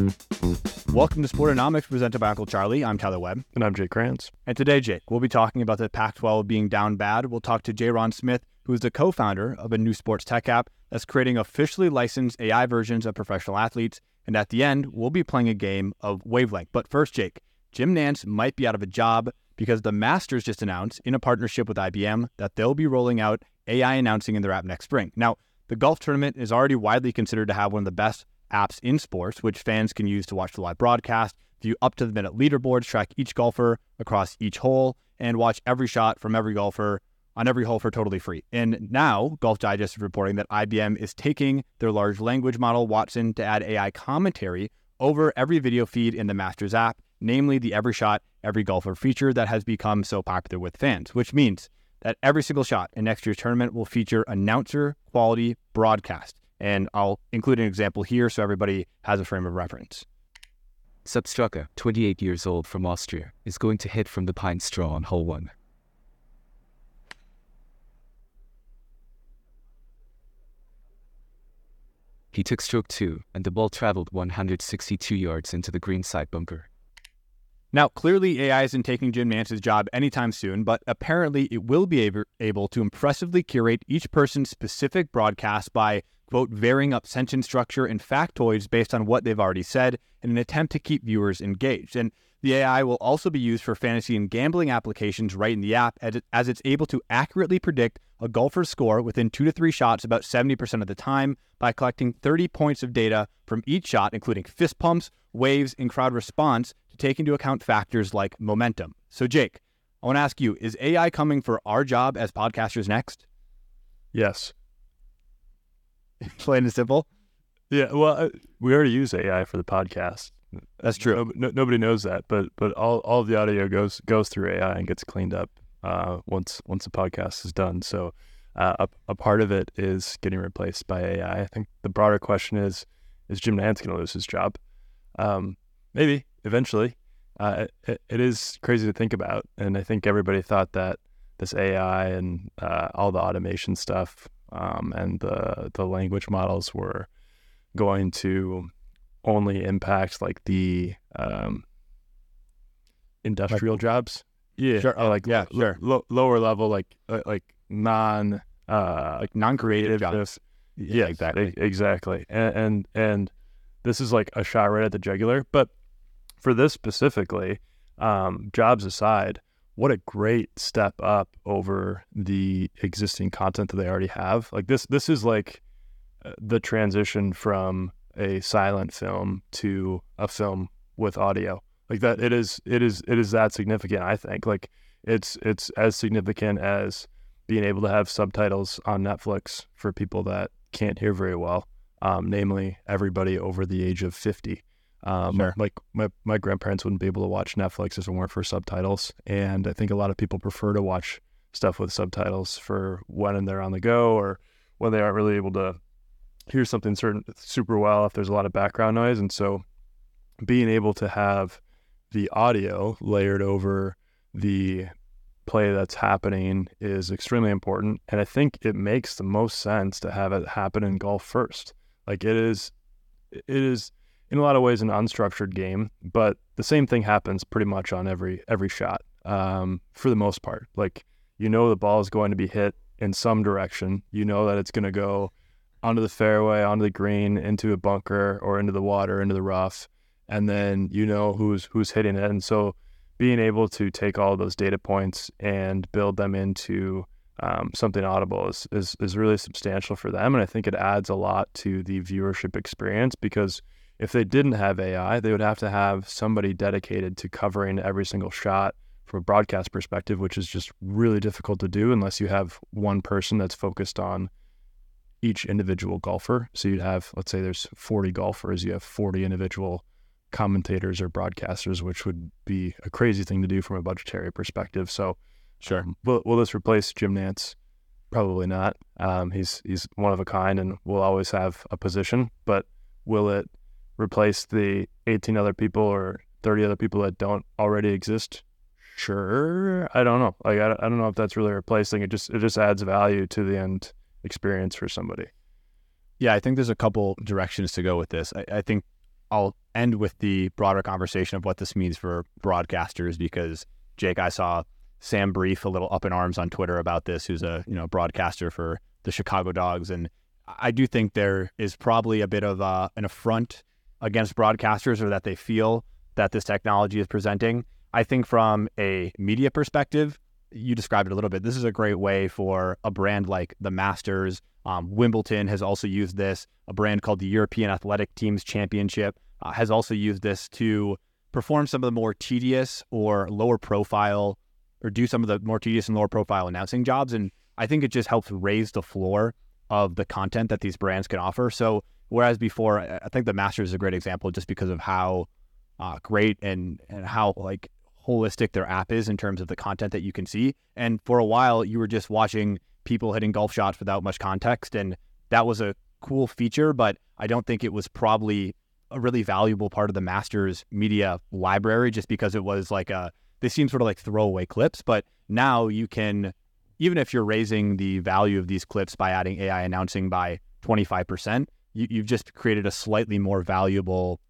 Welcome to Sportonomics presented by Uncle Charlie. I'm Tyler Webb. And I'm Jake Kranz. And today, Jake, we'll be talking about the Pac 12 being down bad. We'll talk to Jeron Smith, who is the co founder of a new sports tech app that's creating officially licensed AI versions of professional athletes. And at the end, we'll be playing a game of Wavelength. But first, Jake, Jim Nantz might be out of a job because the Masters just announced, in a partnership with IBM, that they'll be rolling out AI announcing in their app next spring. Now, the golf tournament is already widely considered to have one of the best apps in sports, which fans can use to watch the live broadcast, view up to the minute leaderboards, track each golfer across each hole, and watch every shot from every golfer on every hole for totally free. And now, Golf Digest is reporting that IBM is taking their large language model, Watson, to add AI commentary over every video feed in the Masters app, namely the Every Shot, Every Golfer feature that has become so popular with fans, which means that every single shot in next year's tournament will feature announcer quality broadcast. And I'll include an example here so everybody has a frame of reference. Straka, 28 years old from Austria, is going to hit from the pine straw on hole one. He took stroke two, and the ball traveled 162 yards into the green side bunker. Now, clearly, AI isn't taking Jim Nantz's job anytime soon, but apparently it will be able to impressively curate each person's specific broadcast by, quote, varying up sentence structure and factoids based on what they've already said in an attempt to keep viewers engaged. And the AI will also be used for fantasy and gambling applications right in the app as it's able to accurately predict a golfer's score within two to three shots about 70% of the time by collecting 30 points of data from each shot, including fist pumps, waves, and crowd response to take into account factors like momentum. So, Jake, I want to ask you is AI coming for our job as podcasters next? Yes. Plain and simple. Yeah. Well, we already use AI for the podcast. That's true. No, no, nobody knows that, but but all, all of the audio goes goes through AI and gets cleaned up uh, once once the podcast is done. So uh, a, a part of it is getting replaced by AI. I think the broader question is is Jim Nantz going to lose his job? Um, maybe eventually. Uh, it, it is crazy to think about, and I think everybody thought that this AI and uh, all the automation stuff um, and the the language models were going to only impact like the um, industrial like, jobs. Yeah, sure. Uh, like yeah, l- sure. Lower level, like uh, like non uh, like non creative jobs. Yeah, exactly, exactly. And, and and this is like a shot right at the jugular, but for this specifically, um, jobs aside, what a great step up over the existing content that they already have. Like this, this is like uh, the transition from a silent film to a film with audio. Like that, it is, it is, it is that significant. I think like it's, it's as significant as being able to have subtitles on Netflix for people that can't hear very well, um, namely everybody over the age of fifty. Um, sure. Like my, my grandparents wouldn't be able to watch Netflix if it weren't for subtitles. And I think a lot of people prefer to watch stuff with subtitles for when they're on the go or when they aren't really able to hear something certain super well if there's a lot of background noise. And so being able to have the audio layered over the play that's happening is extremely important. And I think it makes the most sense to have it happen in golf first. Like it is, it is in a lot of ways an unstructured game, but the same thing happens pretty much on every every shot um, for the most part. Like you know the ball is going to be hit in some direction. You know that it's going to go onto the fairway, onto the green, into a bunker, or into the water, into the rough, and then you know who's who's hitting it. And so being able to take all those data points and build them into um, something audible is, is is really substantial for them, and I think it adds a lot to the viewership experience because if they didn't have AI, they would have to have somebody dedicated to covering every single shot from a broadcast perspective, which is just really difficult to do unless you have one person that's focused on each individual golfer. So you'd have, let's say there's 40 golfers, you have 40 individual commentators or broadcasters, which would be a crazy thing to do from a budgetary perspective. So, sure. Um, will, will this replace Jim Nantz? Probably not. Um, he's he's one of a kind, and will always have a position. But will it replace the 18 other people or 30 other people that don't already exist? Sure. I don't know. Like I, I don't know if that's really replacing. It just it just adds value to the end experience for somebody. Yeah i think there's a couple directions to go with this. I, I think I'll end with the broader conversation of what this means for broadcasters because Jake, I saw Sam Brief a little up in arms on Twitter about this, who's a you know broadcaster for the Chicago Dogs, and I do think there is probably a bit of uh, an affront against broadcasters, or that they feel that this technology is presenting. I think from a media perspective, you described it a little bit. This is a great way for a brand like the Masters. Um, Wimbledon has also used this. A brand called the European Athletic Teams Championship uh, has also used this to perform some of the more tedious or lower profile, or do some of the more tedious and lower profile announcing jobs. And I think it just helps raise the floor of the content that these brands can offer. So whereas before, I think the Masters is a great example just because of how uh, great and and how like holistic their app is in terms of the content that you can see. And for a while, you were just watching people hitting golf shots without much context, and that was a cool feature. But I don't think it was probably a really valuable part of the Masters media library, just because it was like a they seem sort of like throwaway clips. But now you can, even if you're raising the value of these clips by adding AI announcing by 25 percent, you, you've just created a slightly more valuable,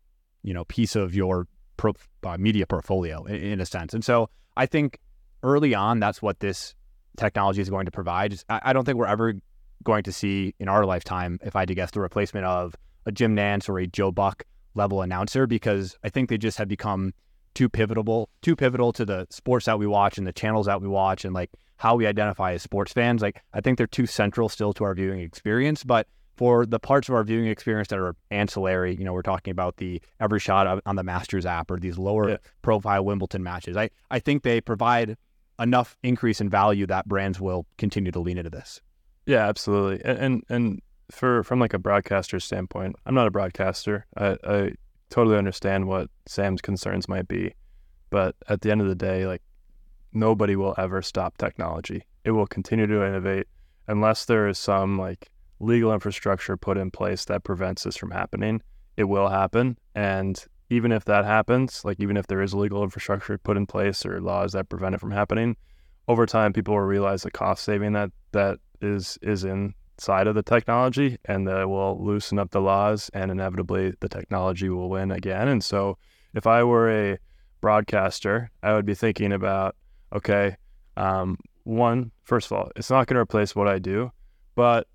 you know, piece of your pro, uh, media portfolio in, in, a sense. And so I think early on, that's what this technology is going to provide. I, I, don't think we're ever going to see in our lifetime, if I had to guess, the replacement of a Jim Nantz or a Joe Buck level announcer because I think they just have become too pivotal, too pivotal to the sports that we watch and the channels that we watch and like how we identify as sports fans. Like I think they're too central still to our viewing experience, but for the parts of our viewing experience that are ancillary, you know, we're talking about the every shot on the Masters app or these lower yeah. profile Wimbledon matches. I, I think they provide enough increase in value that brands will continue to lean into this. Yeah, absolutely. And and, and for from like a broadcaster standpoint, I'm not a broadcaster. I, I totally understand what Sam's concerns might be, but at the end of the day, like nobody will ever stop technology. It will continue to innovate unless there is some like legal infrastructure put in place that prevents this from happening. It will happen. And even if that happens, like even if there is legal infrastructure put in place or laws that prevent it from happening, over time people will realize the cost saving that that is is inside of the technology and that will loosen up the laws and inevitably the technology will win again. And so if I were a broadcaster, I would be thinking about, okay, um, one, first of all, it's not going to replace what I do, but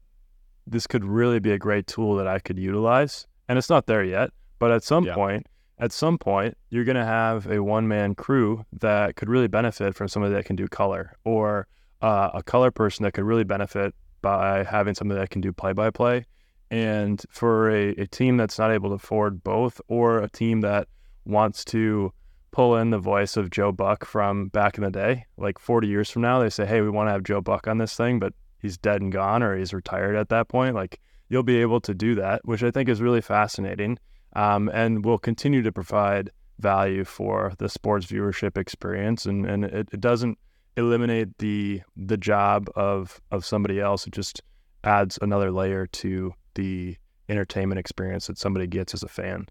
this could really be a great tool that I could utilize. And it's not there yet, but at some yeah. point, at some point, you're going to have a one man crew that could really benefit from somebody that can do color or uh, a color person that could really benefit by having somebody that can do play by play. And for a, a team that's not able to afford both, or a team that wants to pull in the voice of Joe Buck from back in the day, like 40 years from now, they say, hey, we want to have Joe Buck on this thing, but he's dead and gone or he's retired at that point, like you'll be able to do that, which I think is really fascinating um, and will continue to provide value for the sports viewership experience. And, and it, it doesn't eliminate the the job of of somebody else. It just adds another layer to the entertainment experience that somebody gets as a fan.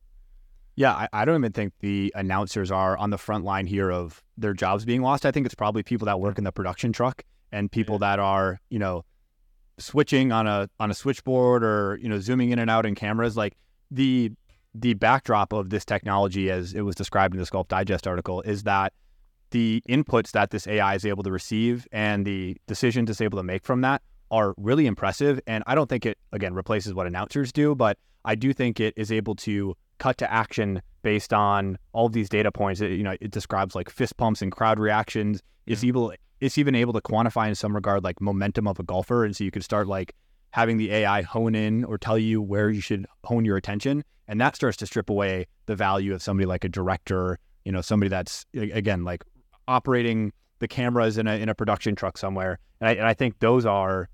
Yeah, I, I, don't even think the announcers are on the front line here of their jobs being lost. I think it's probably people that work in the production truck and people that are you know switching on a on a switchboard or you know zooming in and out in cameras like the the backdrop of this technology as it was described in the Golf Digest article is that the inputs that this AI is able to receive and the decisions it's able to make from that are really impressive. And I don't think it again replaces what announcers do but I do think it is able to cut to action based on all of these data points. It, you know it describes like fist pumps and crowd reactions. It's able it's even able to quantify in some regard like momentum of a golfer. And so you could start like having the AI hone in or tell you where you should hone your attention. And that starts to strip away the value of somebody like a director, you know, somebody that's again like operating the cameras in a in a production truck somewhere. And I, and I think those are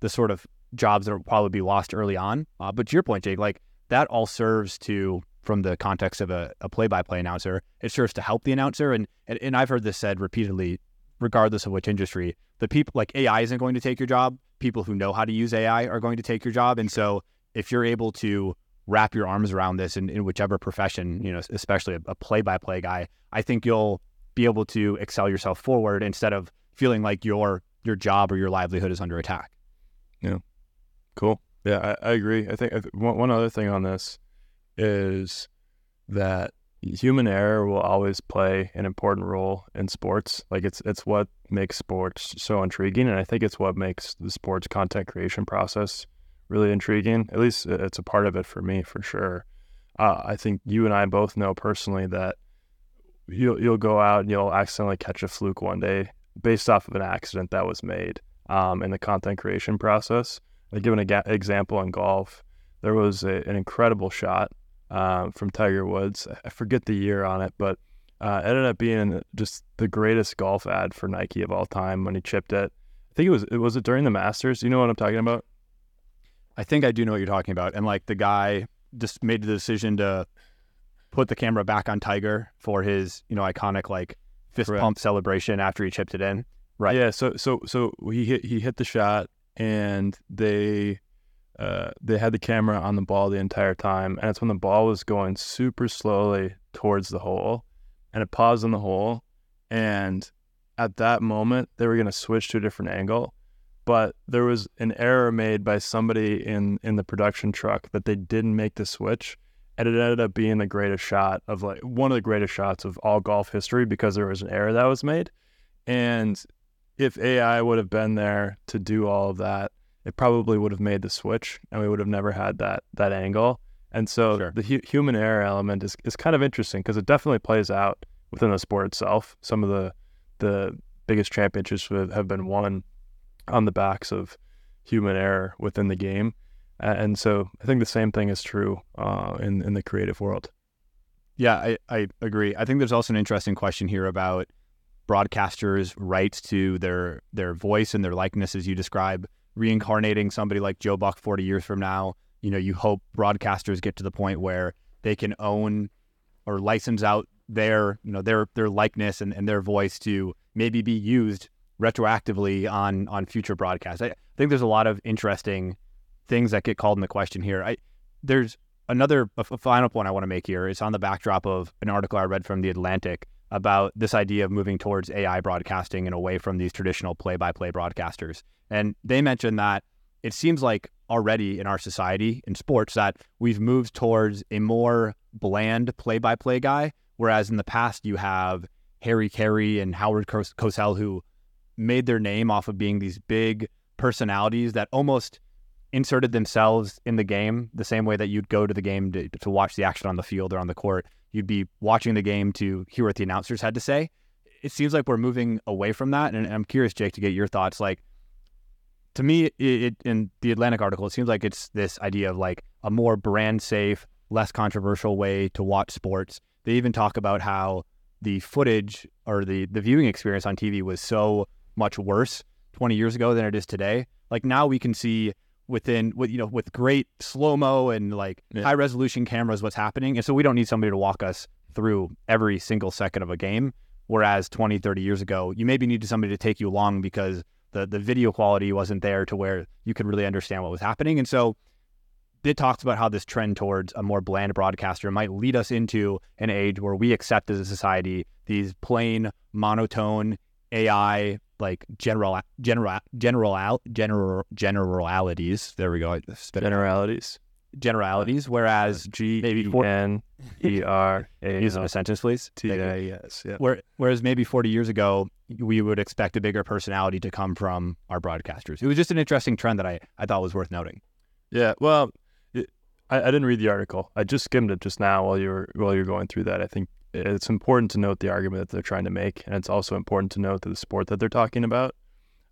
the sort of jobs that will probably be lost early on. Uh, but to your point, Jake, like that all serves to from the context of a, a play-by-play announcer, it serves to help the announcer. And, and and I've heard this said repeatedly regardless of which industry. The people like AI isn't going to take your job. People who know how to use AI are going to take your job. And so if you're able to wrap your arms around this in, in whichever profession, you know, especially a play by play guy, I think you'll be able to excel yourself forward instead of feeling like your your job or your livelihood is under attack. Yeah. Cool. Yeah, I, I agree. I think one, one other thing on this is that human error will always play an important role in sports. Like it's it's what makes sports so intriguing, and I think it's what makes the sports content creation process really intriguing. At least it's a part of it for me, for sure. Uh, I think you and I both know personally that you'll you'll go out and you'll accidentally catch a fluke one day based off of an accident that was made um, in the content creation process. I give an example in golf. There was a, an incredible shot um, from Tiger Woods. I forget the year on it, but uh, ended up being just the greatest golf ad for Nike of all time when he chipped it. I think it was it was it during the Masters. You know what I'm talking about? I think I do know what you're talking about. And like the guy just made the decision to put the camera back on Tiger for his you know iconic like fist Correct. pump celebration after he chipped it in. Right. Yeah. So so so he hit he hit the shot and they uh, they had the camera on the ball the entire time, and it's when the ball was going super slowly towards the hole, and it paused in the hole, and at that moment they were going to switch to a different angle, but there was an error made by somebody in in the production truck that they didn't make the switch, and it ended up being the greatest shot of like one of the greatest shots of all golf history because there was an error that was made, and if AI would have been there to do all of that it probably would have made the switch and we would have never had that that angle. And so sure. the hu- human error element is, is kind of interesting because it definitely plays out within the sport itself. Some of the the biggest championships have been won on the backs of human error within the game. And so I think the same thing is true uh, in in the creative world. Yeah, I, I agree. I think there's also an interesting question here about broadcasters' rights to their their voice and their likeness, as you describe reincarnating somebody like Joe Buck 40 years from now. You know, you hope broadcasters get to the point where they can own or license out their, you know, their their likeness and, and their voice to maybe be used retroactively on on future broadcasts. I think there's a lot of interesting things that get called into question here. I there's another a, final point I want to make here. It's on the backdrop of an article I read from the Atlantic about this idea of moving towards AI broadcasting and away from these traditional play-by-play broadcasters. And they mentioned that it seems like already in our society in sports that we've moved towards a more bland play-by-play guy, whereas in the past you have Harry Caray and Howard Cosell who made their name off of being these big personalities that almost inserted themselves in the game the same way that you'd go to the game to, to watch the action on the field or on the court. You'd be watching the game to hear what the announcers had to say. It seems like we're moving away from that. And, and I'm curious, Jake, to get your thoughts. Like, to me, it, it, in the Atlantic article, it seems like it's this idea of like a more brand safe, less controversial way to watch sports. They even talk about how the footage or the the viewing experience on TV was so much worse 20 years ago than it is today. Like now we can see within with you know with great slow mo and like yeah. high resolution cameras what's happening, and so we don't need somebody to walk us through every single second of a game. Whereas 20, 30 years ago, you maybe needed somebody to take you along because the the video quality wasn't there to where you could really understand what was happening. And so it talks about how this trend towards a more bland broadcaster might lead us into an age where we accept as a society these plain monotone AI like general general general out general generalities. There we go. Generalities. Generalities. Whereas G maybe N E R A. Use a sentence, please. T A S. Yeah. Whereas maybe 40 years ago, we would expect a bigger personality to come from our broadcasters. It was just an interesting trend that I, I thought was worth noting. Yeah. Well, I, I didn't read the article. I just skimmed it just now while you were while you were going through that. I think it's important to note the argument that they're trying to make, and it's also important to note the sport that they're talking about.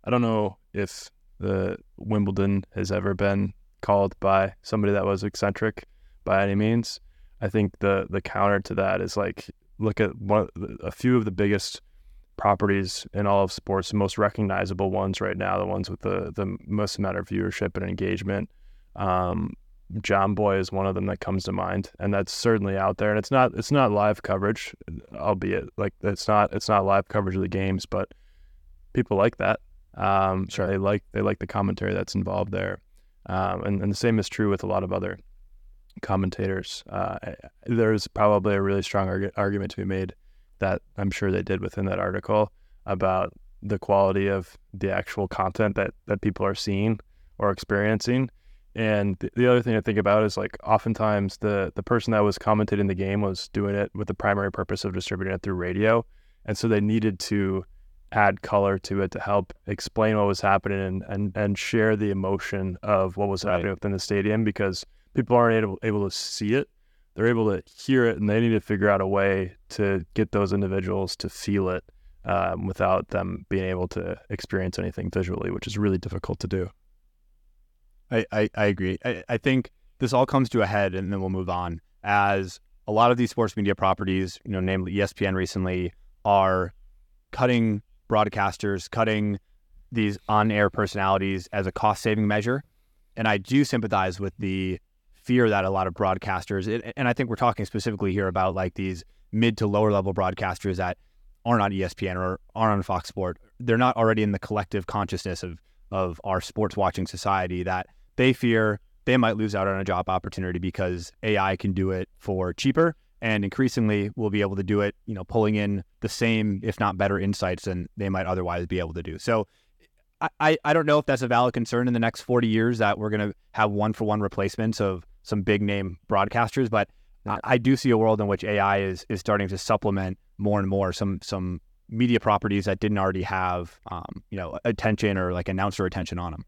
I don't know if the Wimbledon has ever been called by somebody that was eccentric by any means. I think the the counter to that is like look at one a few of the biggest properties in all of sports, the most recognizable ones right now, the ones with the the most amount of viewership and engagement. Um, Jomboy is one of them that comes to mind, and that's certainly out there. And it's not it's not live coverage, albeit like it's not it's not live coverage of the games, but people like that. Um, sure, they like they like the commentary that's involved there, um, and and the same is true with a lot of other commentators. Uh, there's probably a really strong arg- argument to be made that I'm sure they did within that article about the quality of the actual content that that people are seeing or experiencing And the, the other thing I think about is like oftentimes the the person that was commentating the game was doing it with the primary purpose of distributing it through radio, and so they needed to add color to it to help explain what was happening and and, and share the emotion of what was Right. happening within the stadium because people aren't able, able to see it. They're able to hear it and they need to figure out a way to get those individuals to feel it um, without them being able to experience anything visually which is really difficult to do I, I, I agree. I, I think this all comes to a head, and then we'll move on. As a lot of these sports media properties, you know, namely ESPN recently, are cutting broadcasters, cutting these on-air personalities as a cost-saving measure. And I do sympathize with the fear that a lot of broadcasters, and I think we're talking specifically here about like these mid to lower level broadcasters that aren't on ESPN or aren't on Fox Sport. They're not already in the collective consciousness of of our sports watching society that they fear they might lose out on a job opportunity because AI can do it for cheaper and increasingly will be able to do it, you know, pulling in the same, if not better insights than they might otherwise be able to do. So I, I, I don't know if that's a valid concern in the next 40 years that we're going to have one for one replacements of some big name broadcasters, but I, I do see a world in which AI is is starting to supplement more and more some some media properties that didn't already have um, you know attention or like announcer attention on them.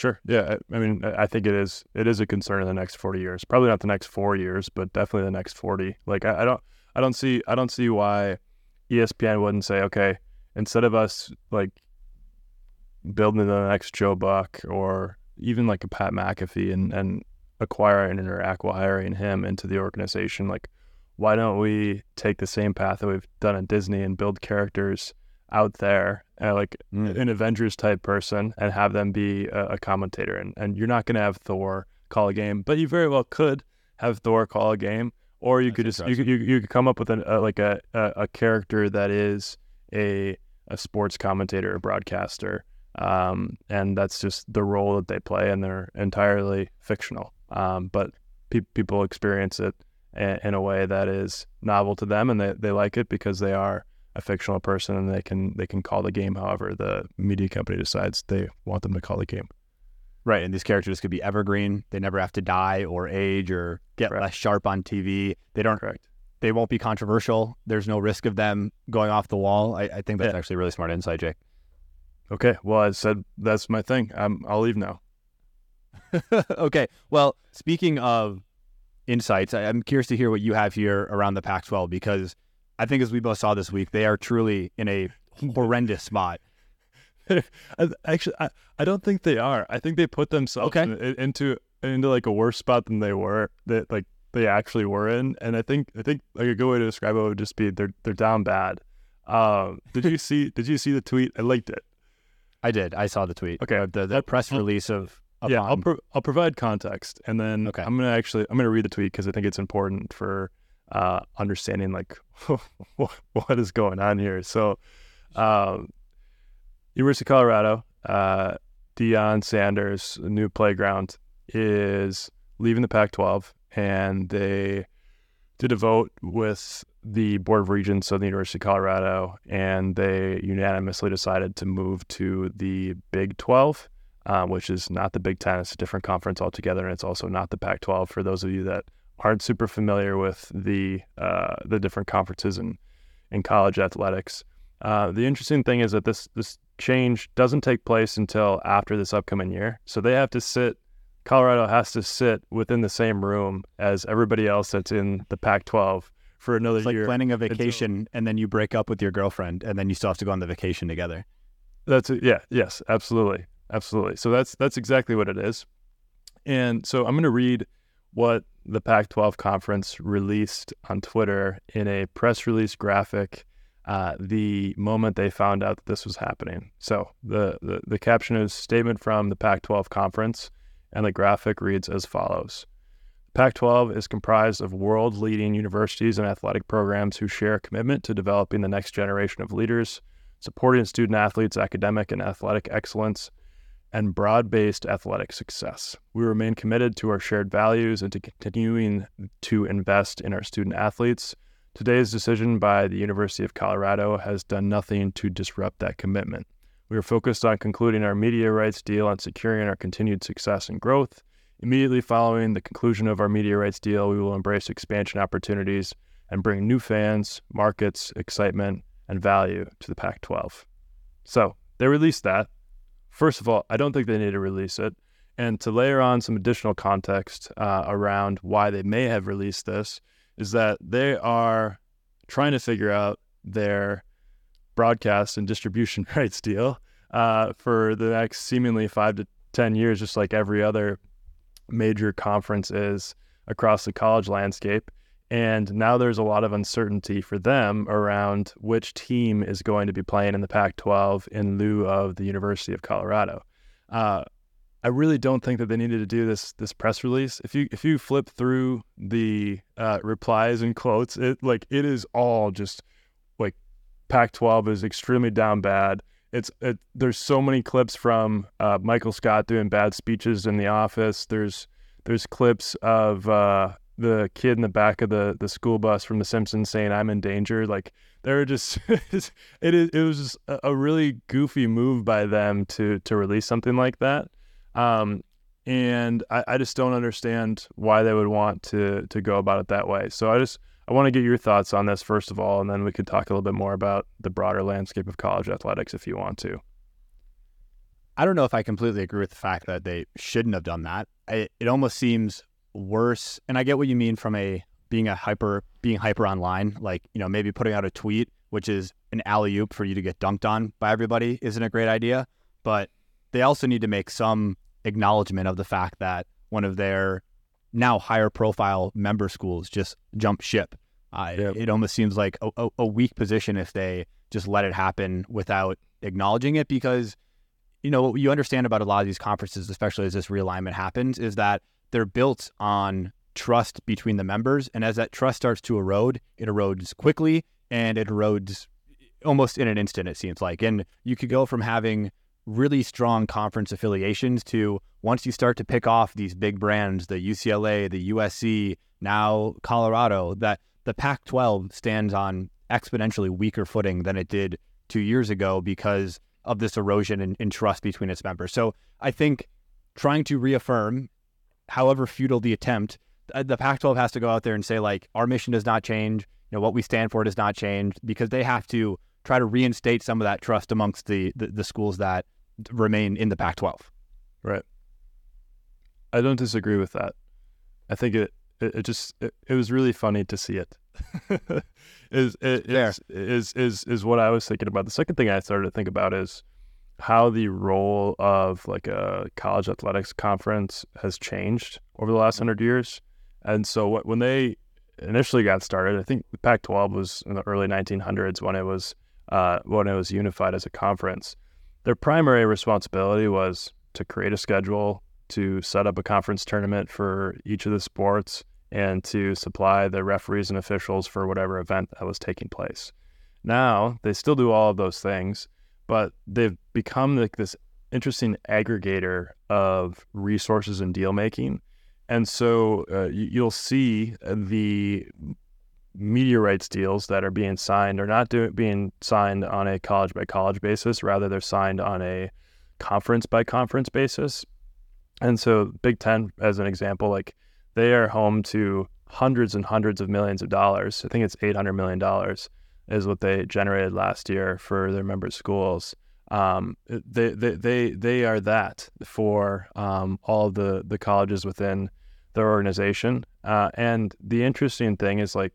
Sure yeah I, I mean I think it is it is a concern in the next 40 years probably not the next four years but definitely the next 40 like I, I don't I don't see I don't see why ESPN wouldn't say okay instead of us like building the next Joe Buck or even like a Pat McAfee and, and acquiring or acquiring him into the organization, like why don't we take the same path that we've done at Disney and build characters out there, uh, like an Avengers type person, and have them be a, a commentator? And and you're not going to have Thor call a game, but you very well could have Thor call a game, or you That's could just you could, you, you could come up with an, a, like a, a a character that is a a sports commentator or broadcaster um, and that's just the role that they play, and they're entirely fictional. Um, but pe- people experience it a- in a way that is novel to them, and they, they like it because they are a fictional person, and they can they can call the game however the media company decides they want them to call the game. Right, and these characters could be evergreen. They never have to die or age or get Correct. less sharp on TV. They don't. Correct. They won't be controversial. There's no risk of them going off the wall. I, I think that's Yeah. actually a really smart insight, Jake. Okay. Well, I said that's my thing. I'm, I'll leave now. okay. Well, speaking of insights, I, I'm curious to hear what you have here around the Pac-12 because I think, as we both saw this week, they are truly in a horrendous spot. Actually, I, I don't think they are. I think they put themselves Okay. in- into into like a worse spot than they were that like they actually were in. And I think I think like a good way to describe it would just be they're they're down bad. Um, did you see Did you see the tweet? I liked it. I did. I saw the tweet. Okay. The, the press release of. yeah, I'll pro- I'll provide context, and then Okay. I'm gonna actually I'm gonna read the tweet because I think it's important for uh, understanding like what, is going on here. So, um, University of Colorado, uh, Deion Sanders' new playground is leaving the Pac-12, and they did a vote with the Board of Regents of the University of Colorado, and they unanimously decided to move to the Big 12 uh, which is not the Big Ten. It's a different conference altogether, and it's also not the Pac-12. For those of you that aren't super familiar with the uh, the different conferences in in college athletics, uh, the interesting thing is that this this change doesn't take place until after this upcoming year. So they have to sit. Colorado has to sit within the same room as everybody else that's in the Pac-12 for another year. It's like year. planning a until- vacation and then you break up with your girlfriend and then you still have to go on the vacation together. That's it. Yeah. Yes. Absolutely. Absolutely. So that's that's exactly what it is. And so I'm going to read what the Pac-12 conference released on Twitter in a press release graphic uh, the moment they found out that this was happening. So the, the the caption is statement from the Pac-12 conference, and the graphic reads as follows. Pac-12 is comprised of world-leading universities and athletic programs who share a commitment to developing the next generation of leaders, supporting student athletes' academic and athletic excellence, and broad based athletic success. We remain committed to our shared values and to continuing to invest in our student athletes. Today's decision by the University of Colorado has done nothing to disrupt that commitment. We are focused on concluding our media rights deal and securing our continued success and growth Immediately following the conclusion of our media rights deal, we will embrace expansion opportunities and bring new fans, markets, excitement, and value to the Pac 12. So they released that. First of all, I don't think they need to release it. And to layer on some additional context uh, around why they may have released this, is that they are trying to figure out their broadcast and distribution rights deal uh, for the next seemingly five to 10 years, just like every other major conference is across the college landscape. And now there's a lot of uncertainty for them around which team is going to be playing in the Pac 12 in lieu of the University of Colorado. Uh, I really don't think that they needed to do this this press release. If you if you flip through the uh, replies and quotes, it like it is all just like Pac-12 is extremely down bad. It's it, there's so many clips from uh, Michael Scott doing bad speeches in the office. There's there's clips of uh, the kid in the back of the the school bus from The Simpsons saying "I'm in danger." Like they're just it is it was just a really goofy move by them to to release something like that. Um, and I, I just don't understand why they would want to to go about it that way. So I just I want to get your thoughts on this first of all, and then we could talk a little bit more about the broader landscape of college athletics if you want to. I don't know if I completely agree with the fact that they shouldn't have done that. It, it almost seems worse, and I get what you mean from a being a hyper being hyper online, like you know maybe putting out a tweet which is an alley oop for you to get dunked on by everybody isn't a great idea, but they also need to make some acknowledgement of the fact that one of their now higher profile member schools just jumped ship. Uh, yep. It almost seems like a, a, a, weak position if they just let it happen without acknowledging it because, you know, what you understand about a lot of these conferences, especially as this realignment happens, is that they're built on trust between the members. And as that trust starts to erode, it erodes quickly and it erodes almost in an instant, it seems like. And you could go from having really strong conference affiliations to once you start to pick off these big brands, the UCLA, the USC, now Colorado, that the Pac 12 stands on exponentially weaker footing than it did two years ago because of this erosion in, in trust between its members. So I think trying to reaffirm, however futile the attempt, uh, the Pac 12 has to go out there and say, like, our mission does not change. You know, what we stand for does not change because they have to try to reinstate some of that trust amongst the, the, the schools that remain in the Pac 12. Right. I don't disagree with that. I think it, it, it just, it, it, was really funny to see it. is, it is, is, is, is what I was thinking about. The second thing I started to think about is how the role of like a college athletics conference has changed over the last hundred years. And so when they initially got started, I think the Pac-12 was in the early 1900s when it was uh, when it was unified as a conference. Their primary responsibility was to create a schedule, to set up a conference tournament for each of the sports, and to supply the referees and officials for whatever event that was taking place. Now they still do all of those things, but they've become like this interesting aggregator of resources and deal making. And so uh, you'll see the media rights deals that are being signed are not being signed on a college by college basis. Rather, they're signed on a conference by conference basis. And so, Big Ten, as an example, like they are home to hundreds and hundreds of millions of dollars. I think it's $800 million is what they generated last year for their member schools. Um, they, they, they, they are that for um, all the, the colleges within their organization. Uh, and the interesting thing is like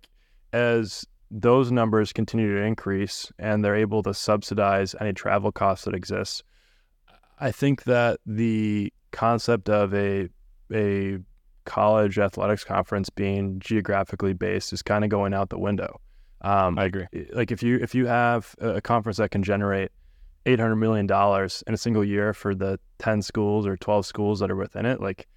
as those numbers continue to increase and they're able to subsidize any travel costs that exist, I think that the concept of a a college athletics conference being geographically based is kind of going out the window. Um, I agree. Like if you if you have a conference that can generate eight hundred million dollars in a single year for the ten schools or twelve schools that are within it, like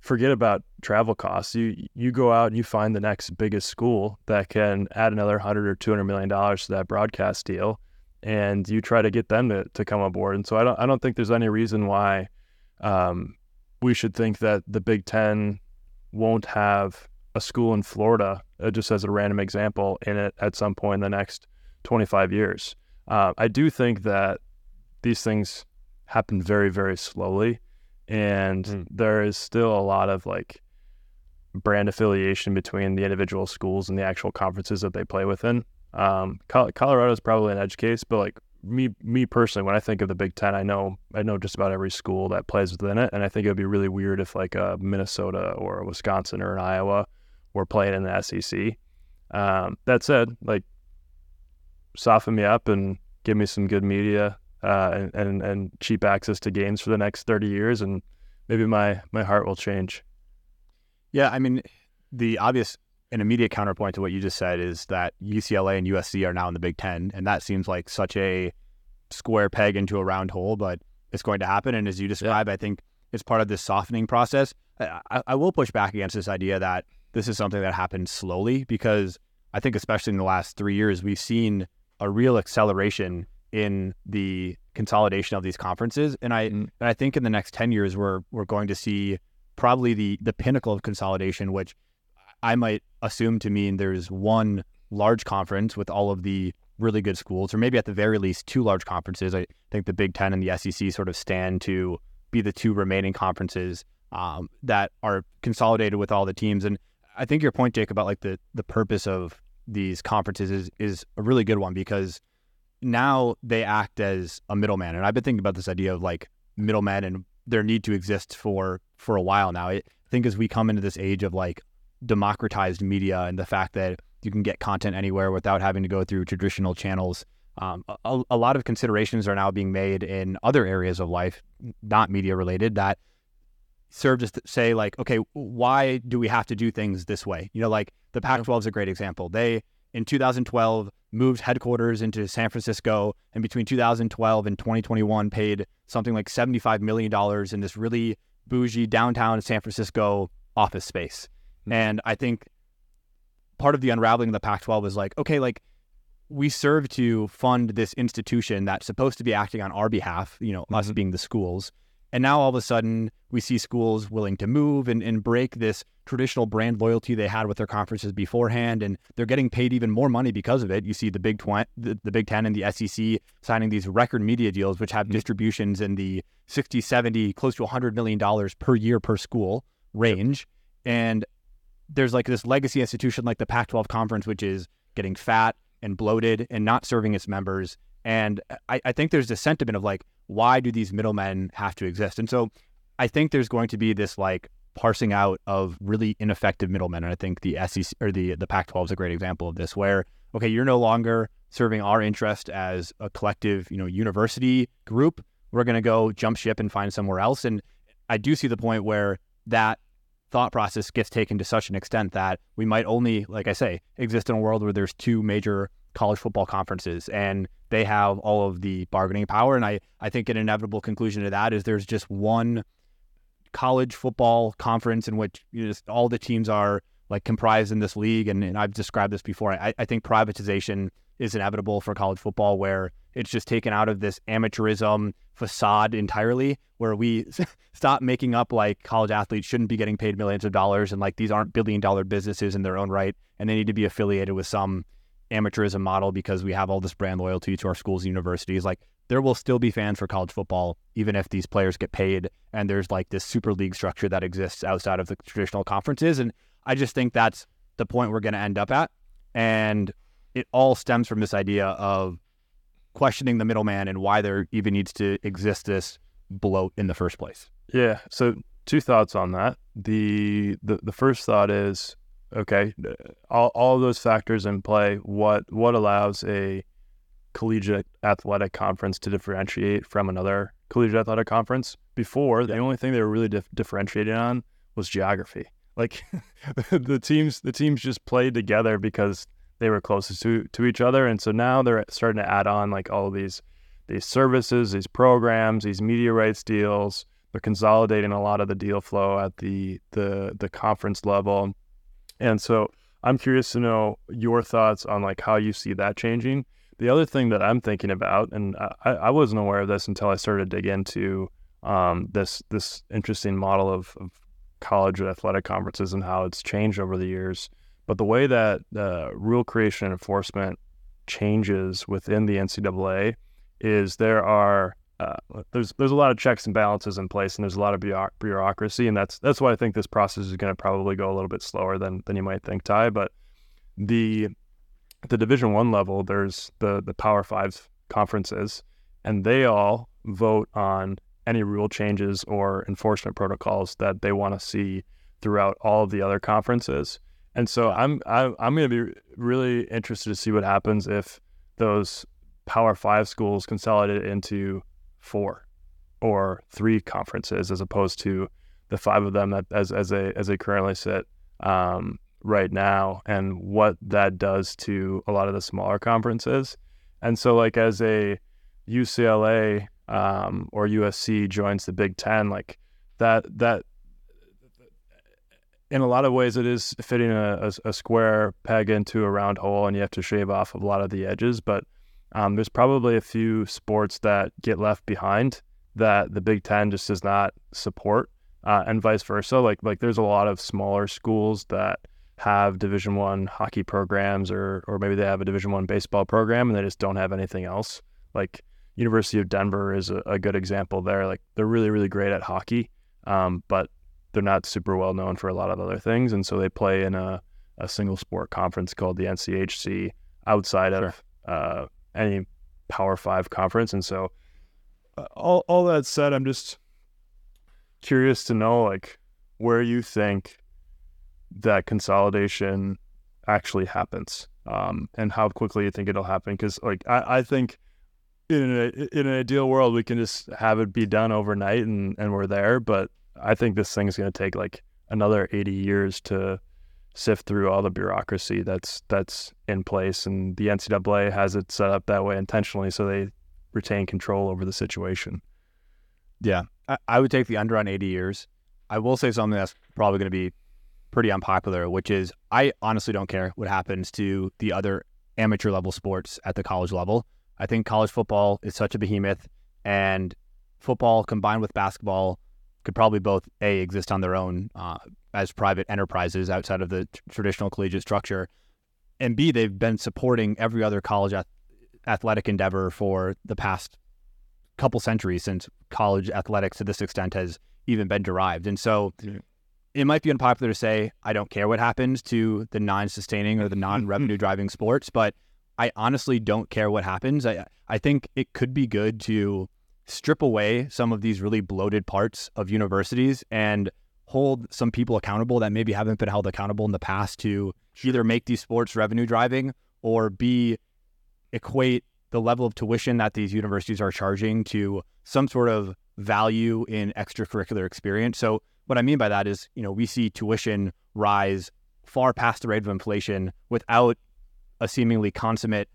forget about travel costs. You you go out and you find the next biggest school that can add another hundred or two hundred million dollars to that broadcast deal, and you try to get them to, to come aboard. And so I don't I don't think there's any reason why um, we should think that the Big Ten won't have a school in Florida, uh, just as a random example, in it at some point in the next 25 years. Uh, I do think that these things happen very very slowly and Hmm. there is still a lot of like brand affiliation between the individual schools and the actual conferences that they play within. Um, Col- Colorado is probably an edge case, but like me, me personally, when I think of the Big Ten, I know I know just about every school that plays within it, and I think it would be really weird if like a Minnesota or a Wisconsin or an Iowa were playing in the SEC. Um, that said, like soften me up and give me some good media uh, and, and and cheap access to games for the next thirty years, and maybe my my heart will change. Yeah, I mean, the obvious and immediate counterpoint to what you just said is that UCLA and USC are now in the Big Ten, and that seems like such a square peg into a round hole, but it's going to happen. And as you describe, I think it's part of this softening process. I, I will push back against this idea that this is something that happened slowly because I think, especially in the last three years, we've seen a real acceleration in the consolidation of these conferences, and I Mm. and I think in the next ten years we're we're going to see probably the the pinnacle of consolidation, which I might assume to mean there's one large conference with all of the really good schools, or maybe at the very least two large conferences. I think the Big Ten and the SEC sort of stand to be the two remaining conferences um, that are consolidated with all the teams. And I think your point, Jake, about like the the purpose of these conferences is is a really good one because now they act as a middleman. And I've been thinking about this idea of like middlemen and their need to exist for for a while now. I think as we come into this age of like democratized media and the fact that you can get content anywhere without having to go through traditional channels. Um, a, a lot of considerations are now being made in other areas of life, not media related, that serve to say like, okay, why do we have to do things this way? You know, like the Pac-12 is a great example. They in 2012 moved headquarters into San Francisco, and between 2012 and 2021 paid something like 75 million dollars in this really bougie downtown San Francisco office space. Mhm. And I think part of the unraveling of the Pac-12 is like, okay, like we serve to fund this institution that's supposed to be acting on our behalf, you know, us Mhm. being the schools. And now all of a sudden we see schools willing to move and, and break this traditional brand loyalty they had with their conferences beforehand. And they're getting paid even more money because of it. You see the Big, Twi- the, the Big Ten and the SEC signing these record media deals, which have Mhm. distributions in the 60, 70, close to $100 million per year per school range. And there's like this legacy institution like the Pac 12 conference, which is getting fat and bloated and not serving its members. And I, I think there's this sentiment of like, why do these middlemen have to exist? And so I think there's going to be this like parsing out of really ineffective middlemen. And I think the SEC or the, the Pac 12 is a great example of this, where, okay, you're no longer serving our interest as a collective, you know, university group. We're going to go jump ship and find somewhere else. And I do see the point where that thought process gets taken to such an extent that we might only, like I say, exist in a world where there's two major college football conferences and they have all of the bargaining power. And I, I think an inevitable conclusion to that is there's just one college football conference in which you know, all the teams are like comprised in this league. And, and I've described this before. I, I think privatization is inevitable for college football where it's just taken out of this amateurism facade entirely where we stop making up like college athletes shouldn't be getting paid millions of dollars and like these aren't billion dollar businesses in their own right and they need to be affiliated with some amateurism model because we have all this brand loyalty to our schools and universities like there will still be fans for college football even if these players get paid and there's like this super league structure that exists outside of the traditional conferences and i just think that's the point we're going to end up at and it all stems from this idea of questioning the middleman and why there even needs to exist this bloat in the first place. Yeah. So two thoughts on that. The the, the first thought is okay, all, all those factors in play, what what allows a collegiate athletic conference to differentiate from another collegiate athletic conference? Before, the only thing they were really dif- differentiated on was geography. Like the teams the teams just played together because they were closest to to each other and so now they're starting to add on like all of these these services, these programs, these media rights deals. They're consolidating a lot of the deal flow at the the the conference level. And so I'm curious to know your thoughts on like how you see that changing. The other thing that I'm thinking about, and I, I wasn't aware of this until I started to dig into um, this this interesting model of, of college athletic conferences and how it's changed over the years. But the way that uh, rule creation and enforcement changes within the NCAA is there are uh, there's there's a lot of checks and balances in place, and there's a lot of bureaucracy, and that's that's why I think this process is going to probably go a little bit slower than than you might think, Ty. But the the Division One level, there's the the Power Five conferences, and they all vote on any rule changes or enforcement protocols that they want to see throughout all of the other conferences. And so I'm I'm, I'm going to be really interested to see what happens if those Power Five schools consolidate into four or three conferences as opposed to the five of them that as as they as they currently sit um, right now, and what that does to a lot of the smaller conferences. And so, like as a UCLA um, or USC joins the Big Ten, like that that in a lot of ways it is fitting a, a, a, square peg into a round hole, and you have to shave off a lot of the edges, but um, there's probably a few sports that get left behind that the Big Ten just does not support, uh, and vice versa. Like like there's a lot of smaller schools that have Division One hockey programs, or or maybe they have a Division One baseball program, and they just don't have anything else. Like University of Denver is a, a good example there. Like they're really really great at hockey, um, but they're not super well known for a lot of other things, and so they play in a a single sport conference called the NCHC outside sure. of uh, any Power Five conference. And so, uh, all all that said, I'm just curious to know like where you think that consolidation actually happens, um, and how quickly you think it'll happen. Because like I, I think in a, in an ideal world we can just have it be done overnight and and we're there. But I think this thing's going to take like another 80 years to sift through all the bureaucracy that's that's in place, and the NCAA has it set up that way intentionally so they retain control over the situation. Yeah, I, I would take the under on 80 years. I will say something that's probably going to be pretty unpopular, which is I honestly don't care what happens to the other amateur level sports at the college level. I think college football is such a behemoth, and football combined with basketball could probably both a exist on their own uh, as private enterprises outside of the t- traditional collegiate structure, and b they've been supporting every other college ath- athletic endeavor for the past couple centuries since college athletics to this extent has even been derived, and so. Yeah. It might be unpopular to say I don't care what happens to the non-sustaining or the mm-hmm. non-revenue driving sports, but I honestly don't care what happens. I I think it could be good to strip away some of these really bloated parts of universities and hold some people accountable that maybe haven't been held accountable in the past to either make these sports revenue driving or b equate the level of tuition that these universities are charging to some sort of value in extracurricular experience. So what I mean by that is, you know, we see tuition rise far past the rate of inflation without a seemingly consummate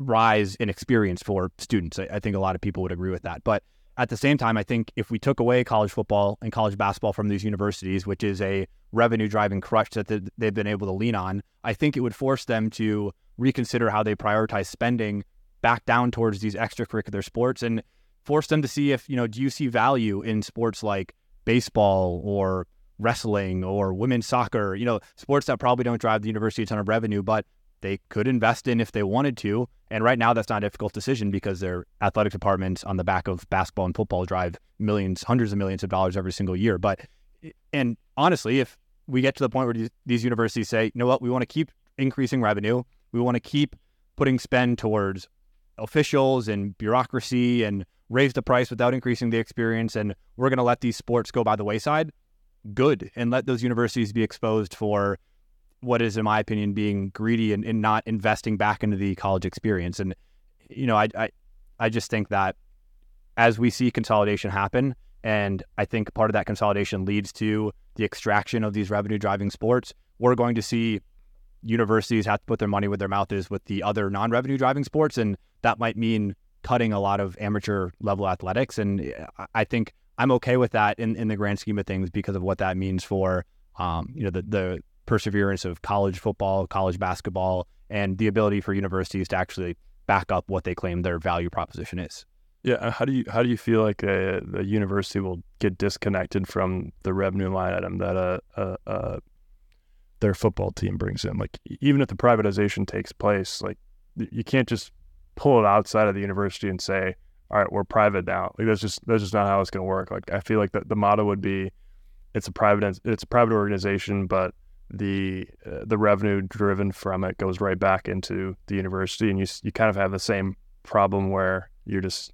rise in experience for students. I, I, think a lot of people would agree with that. But at the same time, I think if we took away college football and college basketball from these universities, which is a revenue driving crutch that they've been able to lean on, I think it would force them to reconsider how they prioritize spending back down towards these extracurricular sports and force them to see if, you know, do you see value in sports like baseball or wrestling or women's soccer, you know, sports that probably don't drive the university a ton of revenue, but they could invest in if they wanted to. And right now, that's not a difficult decision because their athletic departments on the back of basketball and football drive millions, hundreds of millions of dollars every single year. But, and honestly, if we get to the point where these universities say, you know what, we want to keep increasing revenue, we want to keep putting spend towards officials and bureaucracy and raise the price without increasing the experience, and we're going to let these sports go by the wayside, good. And let those universities be exposed for what is, in my opinion, being greedy and, and not investing back into the college experience. And you know, I, I I just think that as we see consolidation happen, and I think part of that consolidation leads to the extraction of these revenue driving sports, we're going to see universities have to put their money where their mouth is with the other non revenue driving sports. And that might mean cutting a lot of amateur level athletics. And I think I'm okay with that in, in the grand scheme of things because of what that means for um, you know the the perseverance of college football, college basketball, and the ability for universities to actually back up what they claim their value proposition is. Yeah, how do you how do you feel like a, a university will get disconnected from the revenue line item that a, a, a their football team brings in? Like even if the privatization takes place, like you can't just pull it outside of the university and say all right, we're private now. Like that's just that's just not how it's going to work. Like I feel like the, the motto would be, it's a private it's a private organization, but the uh, the revenue driven from it goes right back into the university, and you you kind of have the same problem where you're just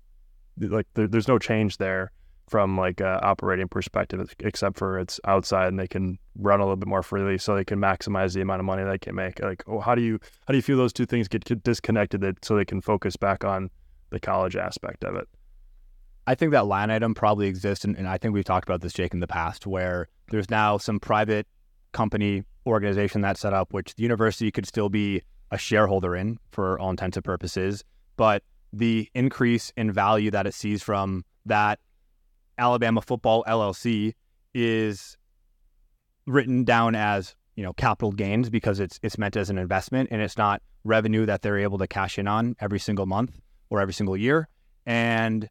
like there, there's no change there from like a operating perspective, except for it's outside and they can run a little bit more freely, so they can maximize the amount of money they can make. Like, oh, how do you how do you feel those two things get disconnected that so they can focus back on the college aspect of it? I think that line item probably exists, and, and I think we've talked about this, Jake, in the past, where there's now some private company organization that's set up, which the university could still be a shareholder in for all intents and purposes, but the increase in value that it sees from that Alabama Football LLC is written down as you know capital gains because it's it's meant as an investment and it's not revenue that they're able to cash in on every single month or every single year. And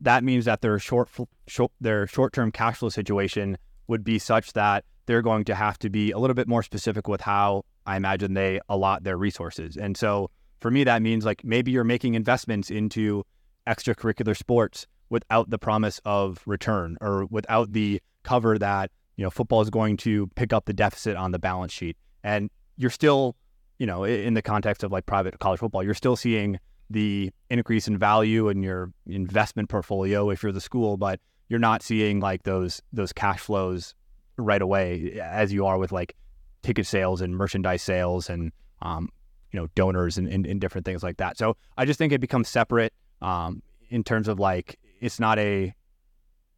that means that their short, short their short-term cash flow situation would be such that they're going to have to be a little bit more specific with how I imagine they allot their resources and so for me, that means like maybe you're making investments into extracurricular sports without the promise of return or without the cover that, you know, football is going to pick up the deficit on the balance sheet. And you're still, you know, in the context of like private college football, you're still seeing the increase in value in your investment portfolio if you're the school, but you're not seeing like those those cash flows right away as you are with like ticket sales and merchandise sales and um, you know donors and, and, and, different things like that. So I just think it becomes separate um, in terms of like it's not a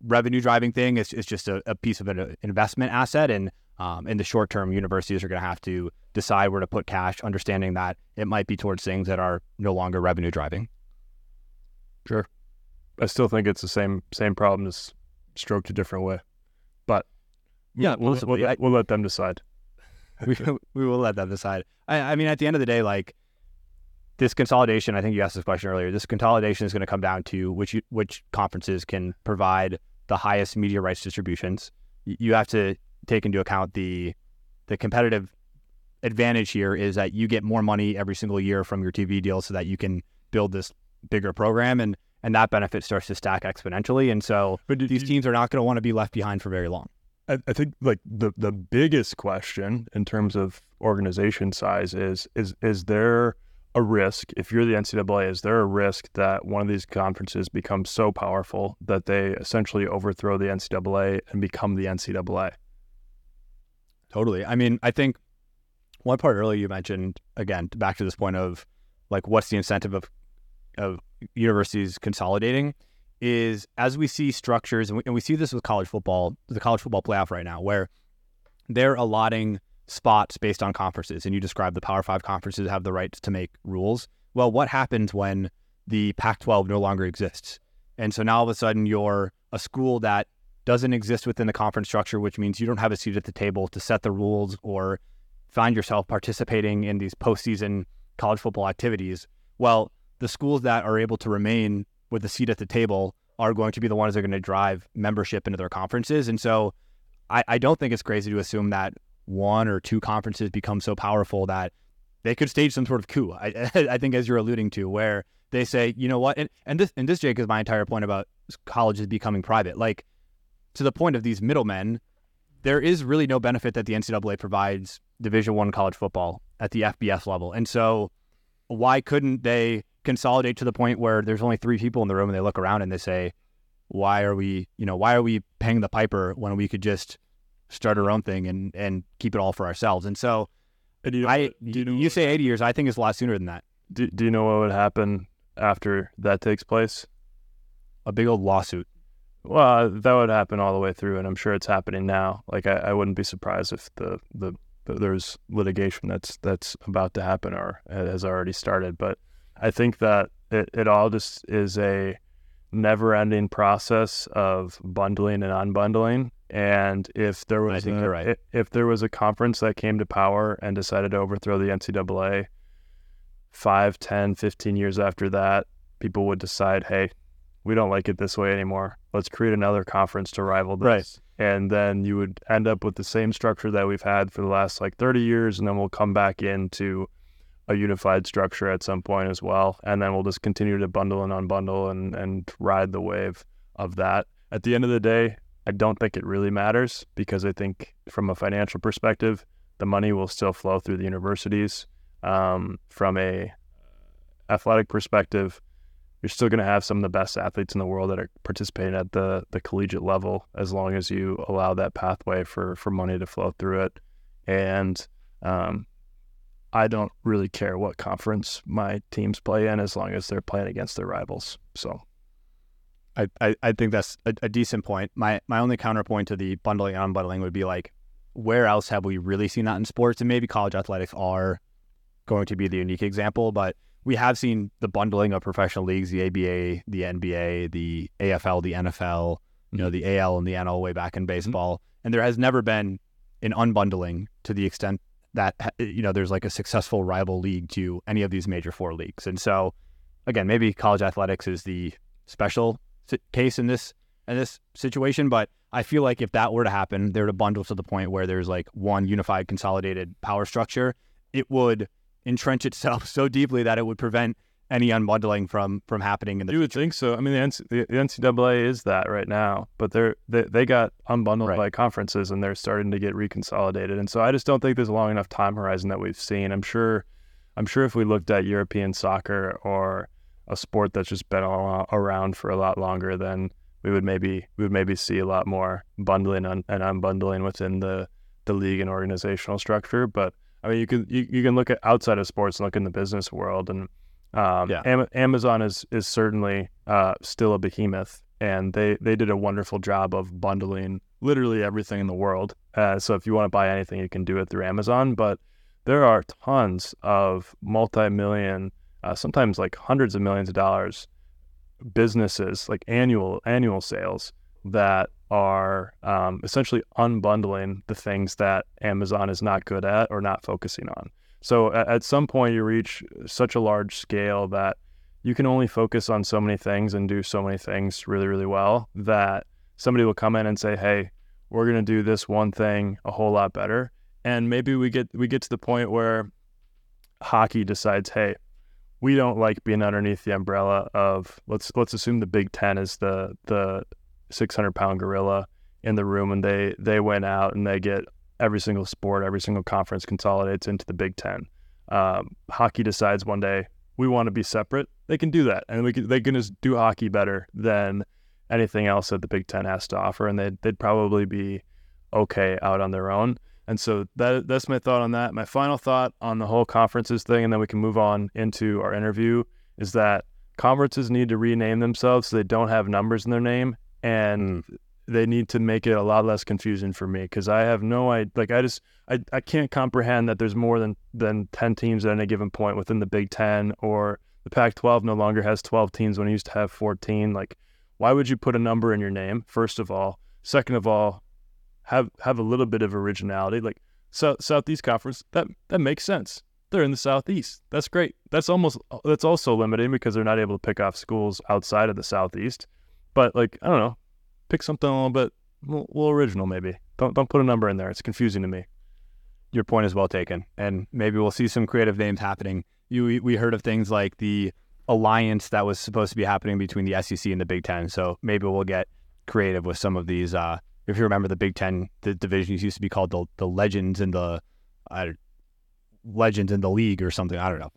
revenue driving thing. It's, it's just a, a piece of an investment asset. And um, in the short term, universities are going to have to decide where to put cash, understanding that it might be towards things that are no longer revenue driving. Sure. I still think it's the same same problem, just stroked a different way. Yeah, we'll, we'll, we'll, we'll let them decide. we, we will let them decide. I, I mean, at the end of the day, like this consolidation, I think you asked this question earlier. This consolidation is going to come down to which which conferences can provide the highest media rights distributions. You have to take into account the the competitive advantage here is that you get more money every single year from your TV deal, so that you can build this bigger program, and and that benefit starts to stack exponentially. And so, but these teams are not going to want to be left behind for very long. I, think like the the biggest question in terms of organization size is is is there a risk if you're the NCAA? Is there a risk that one of these conferences becomes so powerful that they essentially overthrow the NCAA and become the NCAA? Totally. I mean, I think one part earlier you mentioned again back to this point of like what's the incentive of of universities consolidating is as we see structures, and we, and we see this with college football, the college football playoff right now, where they're allotting spots based on conferences. And you describe the Power Five conferences have the right to make rules. Well, what happens when the Pac 12 no longer exists? And so now all of a sudden you're a school that doesn't exist within the conference structure, which means you don't have a seat at the table to set the rules or find yourself participating in these postseason college football activities. Well, the schools that are able to remain with a seat at the table are going to be the ones that are going to drive membership into their conferences. And so I, I don't think it's crazy to assume that one or two conferences become so powerful that they could stage some sort of coup. I, I think, as you're alluding to, where they say, you know what, and, and this and this Jake is my entire point about colleges becoming private. Like to the point of these middlemen, there is really no benefit that the NCAA provides Division One college football at the FBS level, and so why couldn't they consolidate to the point where there's only three people in the room and they look around and they say, why are we, you know, why are we paying the piper when we could just start our own thing and, and keep it all for ourselves? And so and you know, I, you, know you say 80 years, I think it's a lot sooner than that. Do, do you know what would happen after that takes place? A big old lawsuit. Well, that would happen all the way through, and I'm sure it's happening now. Like I, I wouldn't be surprised if the, the, the there's litigation that's that's about to happen or has already started. But I think that it, it all just is a never ending process of bundling and unbundling. And if there was a, right. if there was a conference that came to power and decided to overthrow the NCAA, five, 10, 15 years after that, people would decide, hey, we don't like it this way anymore. Let's create another conference to rival this. Right. And then you would end up with the same structure that we've had for the last like 30 years. And then we'll come back into a unified structure at some point as well, and then we'll just continue to bundle and unbundle and and ride the wave of that. At the end of the day, I don't think it really matters because I think from a financial perspective, the money will still flow through the universities. Um, from a athletic perspective, you're still going to have some of the best athletes in the world that are participating at the the collegiate level as long as you allow that pathway for for money to flow through it and um, I don't really care what conference my teams play in as long as they're playing against their rivals so I, I, I think that's a, a decent point my my only counterpoint to the bundling and unbundling would be like where else have we really seen that in sports and maybe college athletics are going to be the unique example but we have seen the bundling of professional leagues, the ABA, the NBA, the AFL, the NFL, you know, the AL and the NL way back in baseball. Mm-hmm. And there has never been an unbundling to the extent that, eh, you know, there's like a successful rival league to any of these major four leagues. And so, again, maybe college athletics is the special case in this in this situation, but I feel like if that were to happen, they're to bundle to the point where there's like one unified consolidated power structure, it would entrench itself so deeply that it would prevent any unbundling from from happening in the you future. would think so i mean the, NC, the, ncaa is that right now but they're they, they got unbundled right. by conferences and they're starting to get reconsolidated and so i just don't think there's a long enough time horizon that we've seen i'm sure i'm sure if we looked at european soccer or a sport that's just been around for a lot longer then we would maybe we would maybe see a lot more bundling and unbundling within the the league and organizational structure but I mean, you can you, you can look at outside of sports and look in the business world, and um, yeah. Am- Amazon is is certainly uh, still a behemoth, and they they did a wonderful job of bundling literally everything in the world. Uh, so if you want to buy anything, you can do it through Amazon. But there are tons of multi-million, uh, sometimes like hundreds of millions of dollars businesses, like annual annual sales that are um, essentially unbundling the things that Amazon is not good at or not focusing on. So at, at some point, you reach such a large scale that you can only focus on so many things and do so many things really, really well that somebody will come in and say, "Hey, we're going to do this one thing a whole lot better." And maybe we get we get to the point where hockey decides, "Hey, we don't like being underneath the umbrella of let's let's assume the Big Ten is the the 600 pound gorilla in the room and they they went out and they get every single sport every single conference consolidates into the big 10 um, hockey decides one day we want to be separate. They can do that and we can, they can just do hockey better than anything else that the big 10 has to offer and they'd, they'd probably be okay out on their own. And so that that's my thought on that. My final thought on the whole conferences thing and then we can move on into our interview is that conferences need to rename themselves so they don't have numbers in their name. And mm. They need to make it a lot less confusing for me because I have no idea. Like I just I, I can't comprehend that there's more than than ten teams at any given point within the Big Ten or the Pac-12 no longer has 12 teams when it used to have 14. Like, why would you put a number in your name? First of all, second of all, have have a little bit of originality. Like South, Southeast Conference, that that makes sense. They're in the Southeast. That's great. That's almost that's also limiting because they're not able to pick off schools outside of the Southeast. But like, I don't know, pick something a little bit, a little, original maybe. Don't don't put a number in there. It's confusing to me. Your point is well taken, and maybe we'll see some creative names happening. You we heard of things like the alliance that was supposed to be happening between the SEC and the Big Ten. So maybe we'll get creative with some of these. Uh, if you remember, the Big Ten the divisions used to be called the the Legends and the uh, Legends in the League or something. I don't know.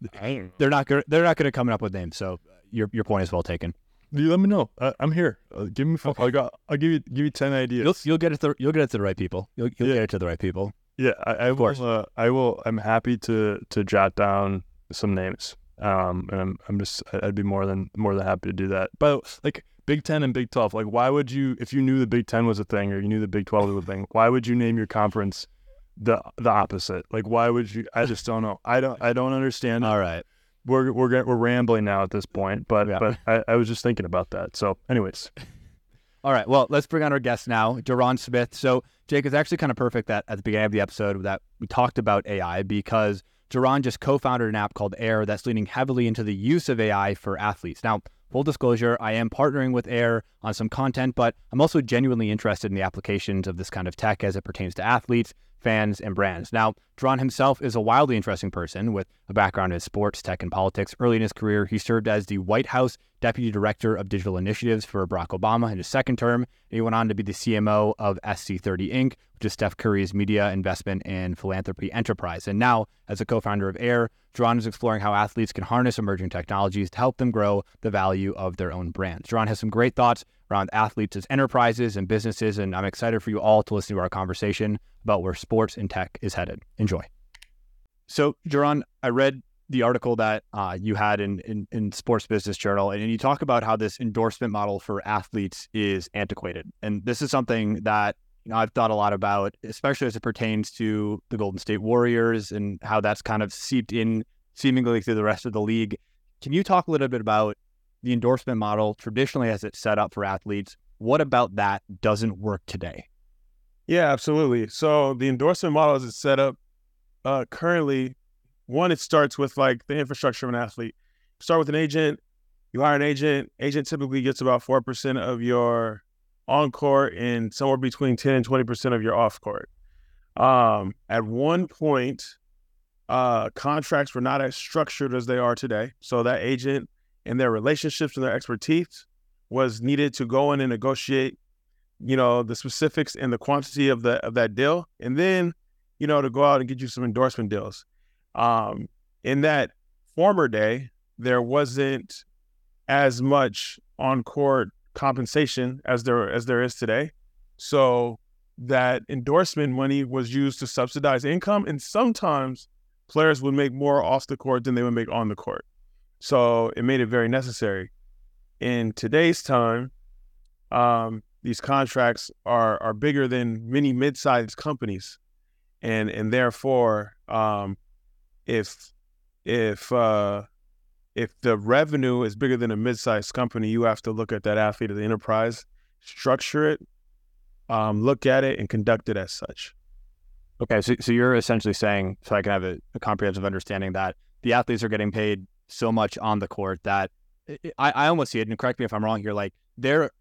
They're not they're not going to come up with names. So your your point is well taken. You let me know. I, am here. Uh, give me. Okay. I got. I'll give you. Give you ten ideas. You'll, you'll get it. To, you'll get it to the right people. You'll, you'll yeah. get it to the right people. Yeah, I, I of will. Uh, I will. I'm happy to to jot down some names. Um, and I'm I'm just I'd be more than more than happy to do that. But like Big Ten and Big Twelve, like why would you if you knew the Big Ten was a thing or you knew the Big Twelve was a thing, why would you name your conference the the opposite? Like why would you? I just don't know. I don't I don't understand. All right we're we're we're rambling now at this point, but yeah. but I, I was just thinking about that. So, anyways. All right. Well, let's bring on our guest now, Jeron Smith. So, Jake, it's actually kind of perfect that at the beginning of the episode that we talked about AI because Jeron just co-founded an app called Air that's leaning heavily into the use of AI for athletes. Now, full disclosure, I am partnering with Air on some content, but I'm also genuinely interested in the applications of this kind of tech as it pertains to athletes, fans, and brands. Now, Jeron himself is a wildly interesting person with a background in sports, tech, and politics. Early in his career, he served as the White House Deputy Director of Digital Initiatives for Barack Obama in his second term. He went on to be the CMO of SC30 Inc., which is Steph Curry's media investment and philanthropy enterprise. And now, as a co founder of Air, Jeron is exploring how athletes can harness emerging technologies to help them grow the value of their own brands. Jeron has some great thoughts around athletes as enterprises and businesses, and I'm excited for you all to listen to our conversation about where sports and tech is headed. Enjoy. So, Jeron, I read the article that uh, you had in, in, in Sports Business Journal, and you talk about how this endorsement model for athletes is antiquated. And this is something that you know I've thought a lot about, especially as it pertains to the Golden State Warriors and how that's kind of seeped in seemingly through the rest of the league. Can you talk a little bit about the endorsement model traditionally as it's set up for athletes? What about that doesn't work today? Yeah, absolutely. So the endorsement model as it's set up uh, currently, one, it starts with like the infrastructure of an athlete. Start with an agent. You hire an agent. Agent typically gets about four percent of your on court and somewhere between ten and twenty percent of your off court. Um, at one point, uh, contracts were not as structured as they are today. So that agent and their relationships and their expertise was needed to go in and negotiate, you know, the specifics and the quantity of the of that deal, and then, you know, to go out and get you some endorsement deals. Um, in that former day, there wasn't as much on court compensation as there as there is today. So that endorsement money was used to subsidize income, and sometimes players would make more off the court than they would make on the court. So it made it very necessary. In today's time, um, these contracts are are bigger than many mid-sized companies, and and therefore, um, if if uh, if the revenue is bigger than a mid-sized company, you have to look at that athlete as an enterprise, structure it, um, look at it, and conduct it as such. Okay, so, so you're essentially saying, so I can have a, a comprehensive understanding that the athletes are getting paid so much on the court that eh, eh, I, I almost see it, and correct me if I'm wrong here, like they're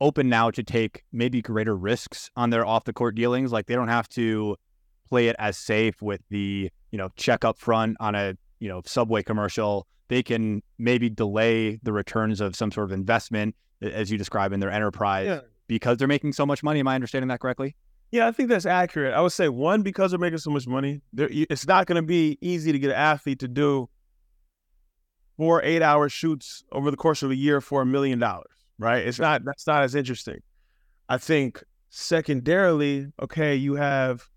open now to take maybe greater risks on their off the court dealings. Like they don't have to play it as safe with the, you know, check up front on a, you know, subway commercial. They can maybe delay the returns of some sort of investment, as you describe in their enterprise, yeah. because they're making so much money. Am I understanding that correctly? Yeah, I think that's accurate. I would say one because they're making so much money. It's not going to be easy to get an athlete to do four eight hour shoots over the course of a year for a million dollars, right? It's not that's not as interesting. I think secondarily, okay, you have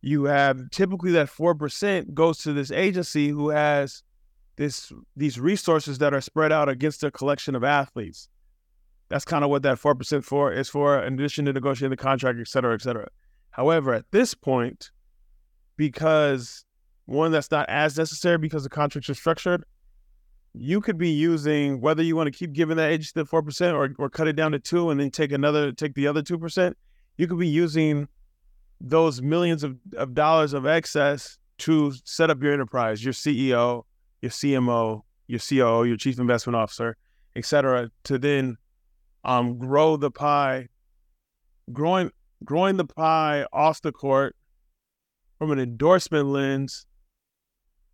you have typically that four percent goes to this agency who has this these resources that are spread out against a collection of athletes. That's kind of what that four percent for is for, in addition to negotiating the contract, et cetera, et cetera. However, at this point, because one that's not as necessary because the contracts are structured, you could be using whether you want to keep giving that agency the four percent or or cut it down to two and then take another take the other two percent. You could be using those millions of, of dollars of excess to set up your enterprise, your CEO, your CMO, your COO, your chief investment officer, et cetera, to then um, grow the pie, growing growing the pie off the court from an endorsement lens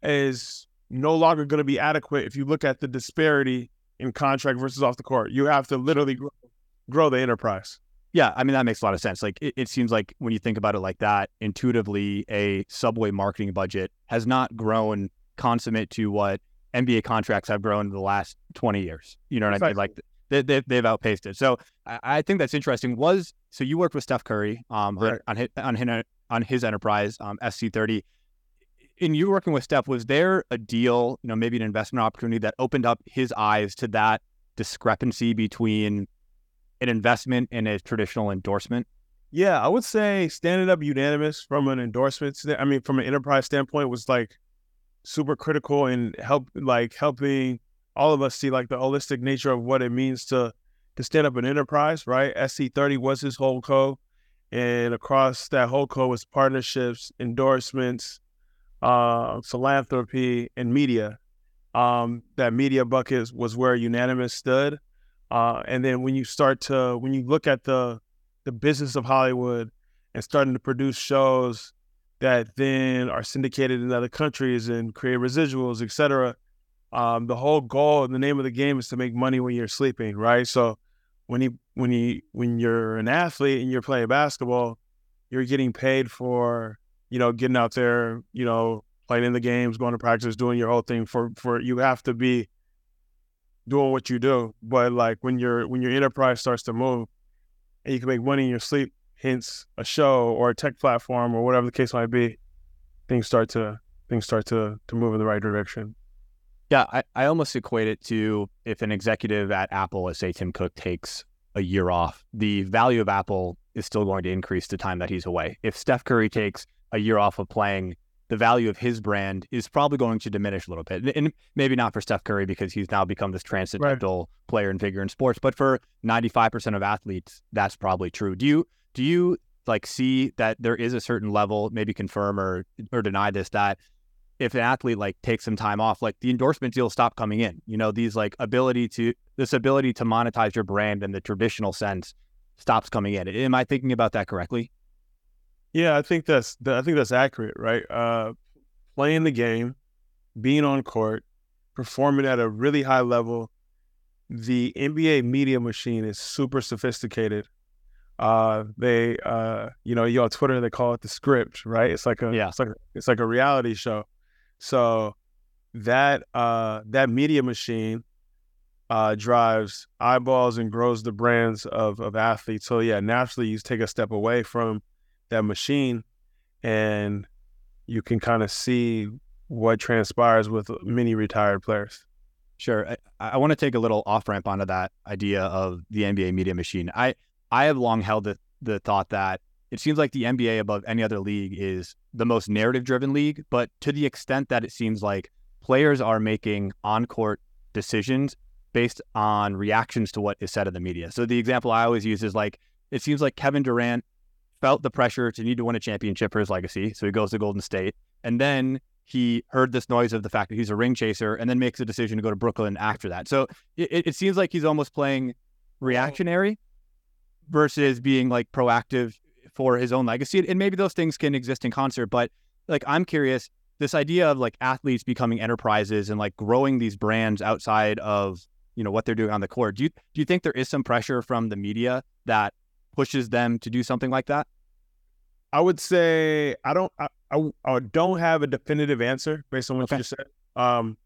is no longer going to be adequate if you look at the disparity in contract versus off the court. You have to literally grow, grow the enterprise. Yeah, I mean that makes a lot of sense. Like it, it, seems like when you think about it like that, intuitively, a subway marketing budget has not grown consummate to what NBA contracts have grown in the last twenty years. You know what exactly. I mean? Like they, they, they've outpaced it. So I, I, think that's interesting. Was so you worked with Steph Curry um, right. on his, on his on his enterprise um, SC30 in you working with Steph, was there a deal, you know, maybe an investment opportunity that opened up his eyes to that discrepancy between an investment and a traditional endorsement? Yeah, I would say standing up unanimous from an endorsement. I mean, from an enterprise standpoint, was like super critical and help like helping all of us see like the holistic nature of what it means to to stand up an enterprise. Right, SC30 was his whole co, and across that whole co was partnerships, endorsements, uh, philanthropy, and media. Um, that media bucket was where unanimous stood. Uh, and then when you start to when you look at the the business of Hollywood and starting to produce shows that then are syndicated in other countries and create residuals, et cetera. Um, the whole goal and the name of the game is to make money when you're sleeping, right? So when you when you when you're an athlete and you're playing basketball, you're getting paid for you know getting out there, you know, playing in the games, going to practice, doing your whole thing. For for you have to be doing what you do. But like when your when your enterprise starts to move, and you can make money in your sleep, hence a show or a tech platform or whatever the case might be, things start to things start to to move in the right direction. Yeah, I, I almost equate it to if an executive at Apple, let's say Tim Cook, takes a year off, the value of Apple is still going to increase the time that he's away. If Steph Curry takes a year off of playing, the value of his brand is probably going to diminish a little bit. And maybe not for Steph Curry because he's now become this transcendental right. player and figure in sports, but for 95% of athletes, that's probably true. Do you do you like see that there is a certain level, maybe confirm or or deny this that if an athlete like takes some time off, like the endorsement deals stop coming in. You know, these like ability to this ability to monetize your brand in the traditional sense stops coming in. Am I thinking about that correctly? Yeah, I think that's I think that's accurate, right? Uh, playing the game, being on court, performing at a really high level. The NBA media machine is super sophisticated. Uh, they, uh, you know, you on Twitter they call it the script, right? It's like a, yeah, it's like it's like a reality show. So that uh, that media machine uh, drives eyeballs and grows the brands of of athletes. So yeah, naturally you take a step away from that machine, and you can kind of see what transpires with many retired players. Sure, I, I want to take a little off ramp onto that idea of the NBA media machine. I I have long held the the thought that it seems like the NBA above any other league is the most narrative driven league, but to the extent that it seems like players are making on court decisions based on reactions to what is said in the media. So the example I always use is like it seems like Kevin Durant felt the pressure to need to win a championship for his legacy, so he goes to Golden State, and then he heard this noise of the fact that he's a ring chaser, and then makes a decision to go to Brooklyn after that. So it, it seems like he's almost playing reactionary versus being like proactive for his own legacy. And maybe those things can exist in concert, but like I'm curious, this idea of like athletes becoming enterprises and like growing these brands outside of you know what they're doing on the court. Do you do you think there is some pressure from the media that pushes them to do something like that? I would say I don't I, I, I don't have a definitive answer based on what okay. you just said. Um,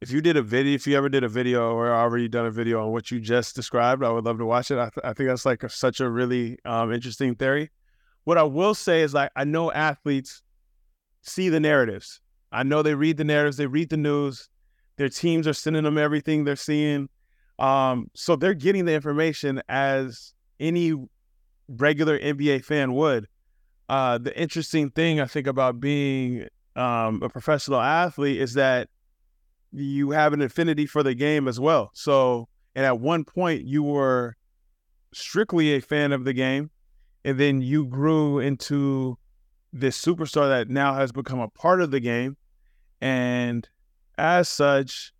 if you did a video, if you ever did a video or already done a video on what you just described, I would love to watch it. I, th- I think that's like a, such a really um, interesting theory. What I will say is like I know athletes see the narratives. I know they read the narratives, they read the news. Their teams are sending them everything they're seeing. Um, so they're getting the information as any regular NBA fan would. Uh, the interesting thing I think about being um, a professional athlete is that you have an affinity for the game as well. So, and at one point you were strictly a fan of the game, and then you grew into this superstar that now has become a part of the game. And as such,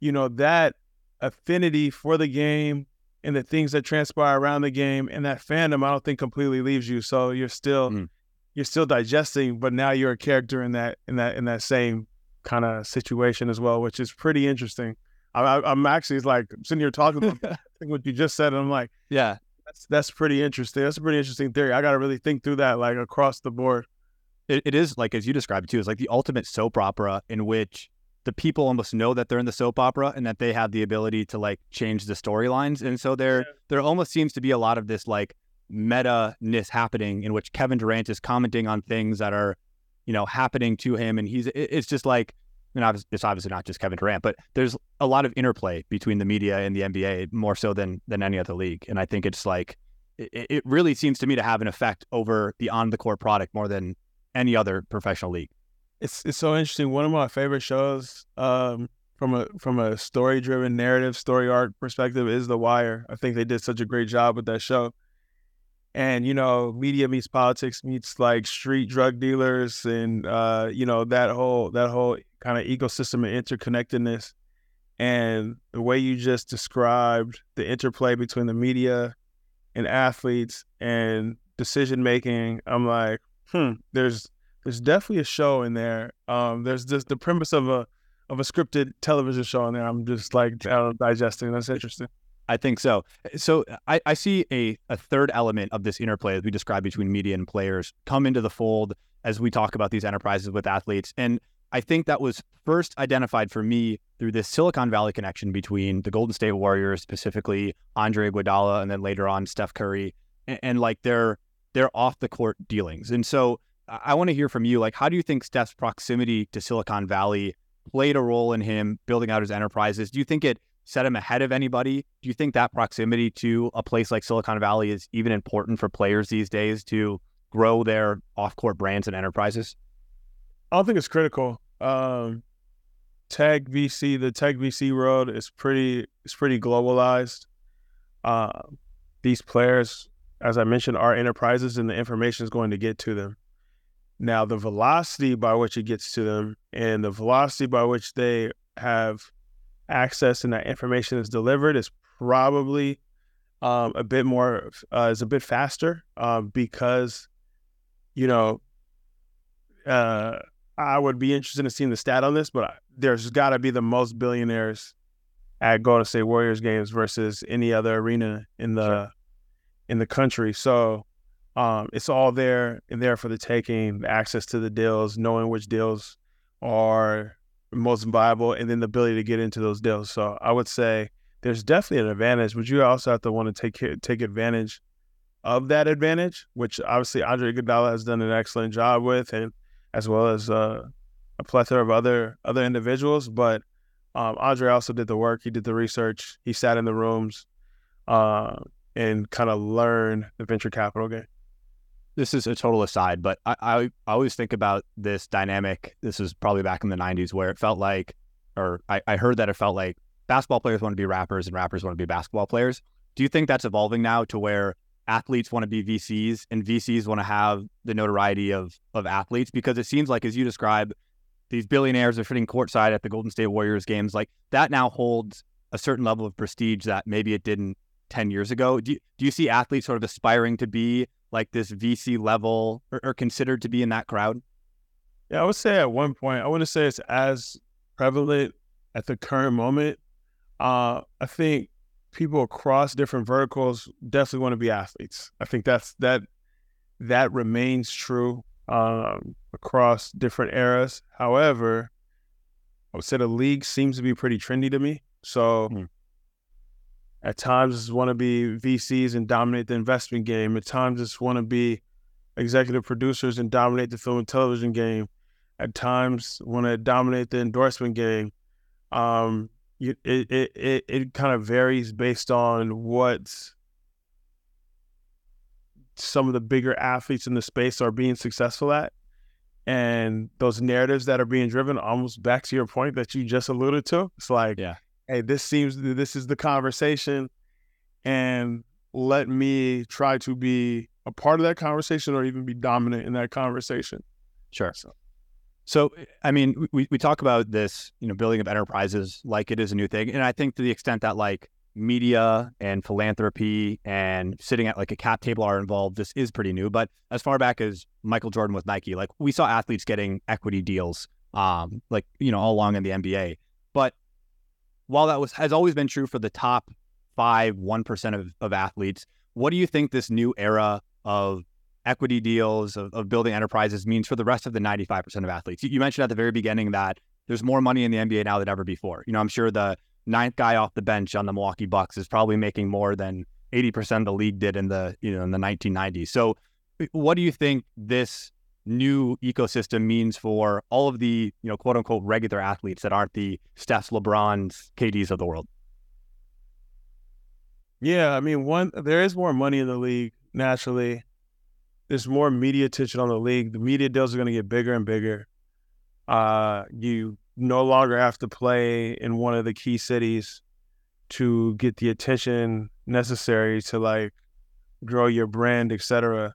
you know, that affinity for the game and the things that transpire around the game and that fandom, I don't think completely leaves you. So you're still mm. you're still digesting, but now you're a character in that in that in that same kind of situation as well, which is pretty interesting. I, am actually like sitting here talking about what you just said, and I'm like, yeah, that's that's pretty interesting. That's a pretty interesting theory. I got to really think through that like across the board. It, it is like as you described too. It's like the ultimate soap opera in which the people almost know that they're in the soap opera and that they have the ability to like change the storylines. And so there yeah. there almost seems to be a lot of this like meta ness happening in which Kevin Durant is commenting on things that are, you know, happening to him. And he's it's just like mean, it's obviously not just Kevin Durant, but there's a lot of interplay between the media and the NBA more so than than any other league. And I think it's like it, it really seems to me to have an effect over the on the court product more than any other professional league. It's it's so interesting. One of my favorite shows um, from a from a story driven narrative story arc perspective is The Wire. I think they did such a great job with that show. And you know, media meets politics meets like street drug dealers, and uh, you know that whole that whole kind of ecosystem and interconnectedness. And the way you just described the interplay between the media and athletes and decision making, I'm like, hmm, there's there's definitely a show in there. Um, there's just the premise of a of a scripted television show in there. I'm just like digesting. That's interesting. I think so. So I, I see a, a third element of this interplay as we describe between media and players come into the fold as we talk about these enterprises with athletes. And I think that was first identified for me through this Silicon Valley connection between the Golden State Warriors, specifically Andre Iguodala, and then later on Steph Curry, and, and like their their off the court dealings. And so I want to hear from you. Like, how do you think Steph's proximity to Silicon Valley played a role in him building out his enterprises? Do you think it set him ahead of anybody? Do you think that proximity to a place like Silicon Valley is even important for players these days to grow their off court brands and enterprises? I don't think it's critical um, tech VC, the tech VC world is pretty is pretty globalized. Uh, these players, as I mentioned, are enterprises, and the information is going to get to them. Now, the velocity by which it gets to them, and the velocity by which they have access and that information is delivered, is probably um, a bit more uh, is a bit faster uh, because you know uh, I would be interested in seeing the stat on this, but there's got to be the most billionaires at Golden State Warriors games versus any other arena in the sure. in the country. So um, it's all there and there for the taking, access to the deals, knowing which deals are most viable, and then the ability to get into those deals. So I would say there's definitely an advantage, but you also have to want to take take advantage of that advantage, which obviously Andre Iguodala has done an excellent job with, and as well as uh, a plethora of other other individuals. But um, Andre also did the work. He did the research. He sat in the rooms uh, and kind of learned the venture capital game. This is a total aside, but I, I, always think about this dynamic. This is probably back in the '90s where it felt like, or I, I heard that it felt like basketball players want to be rappers and rappers want to be basketball players. Do you think that's evolving now to where athletes want to be VCs and VCs want to have the notoriety of of athletes because it seems like as you describe these billionaires are sitting courtside at the Golden State Warriors games like that now holds a certain level of prestige that maybe it didn't 10 years ago do you, do you see athletes sort of aspiring to be like this VC level or, or considered to be in that crowd yeah I would say at one point I wouldn't say it's as prevalent at the current moment uh, I think people across different verticals definitely want to be athletes. I think that's that that remains true um, across different eras. However, I would say the league seems to be pretty trendy to me. So mm. At times, just want to be VCs and dominate the investment game. At times, just want to be executive producers and dominate the film and television game. At times, want to dominate the endorsement game. Um, it it it, it kind of varies based on what some of the bigger athletes in the space are being successful at and those narratives that are being driven almost back to your point that you just alluded to it's like yeah hey this seems this is the conversation and let me try to be a part of that conversation or even be dominant in that conversation sure so. So, I mean, we, we talk about this, you know, building of enterprises like it is a new thing. And I think to the extent that like media and philanthropy and sitting at like a cap table are involved, this is pretty new. But as far back as Michael Jordan with Nike, like we saw athletes getting equity deals, um, like, you know, all along in the NBA. While that was has always been true for the top five, 1% of, of athletes, what do you think this new era of equity deals, of, of building enterprises means for the rest of the 95% of athletes. You, you mentioned at the very beginning that there's more money in the NBA now than ever before. You know, I'm sure the ninth guy off the bench on the Milwaukee Bucks is probably making more than 80% of the league did in the, you know, in the 1990s. So eh, what do you think this new ecosystem means for all of the, you know, quote unquote regular athletes that aren't the Stephs, LeBrons, KDs of the world? Yeah, I mean, one there is more money in the league naturally there's more media attention on the league. The media deals are going to get bigger and bigger. Uh, you no longer have to play in one of the key cities to get the attention necessary to like grow your brand, etc.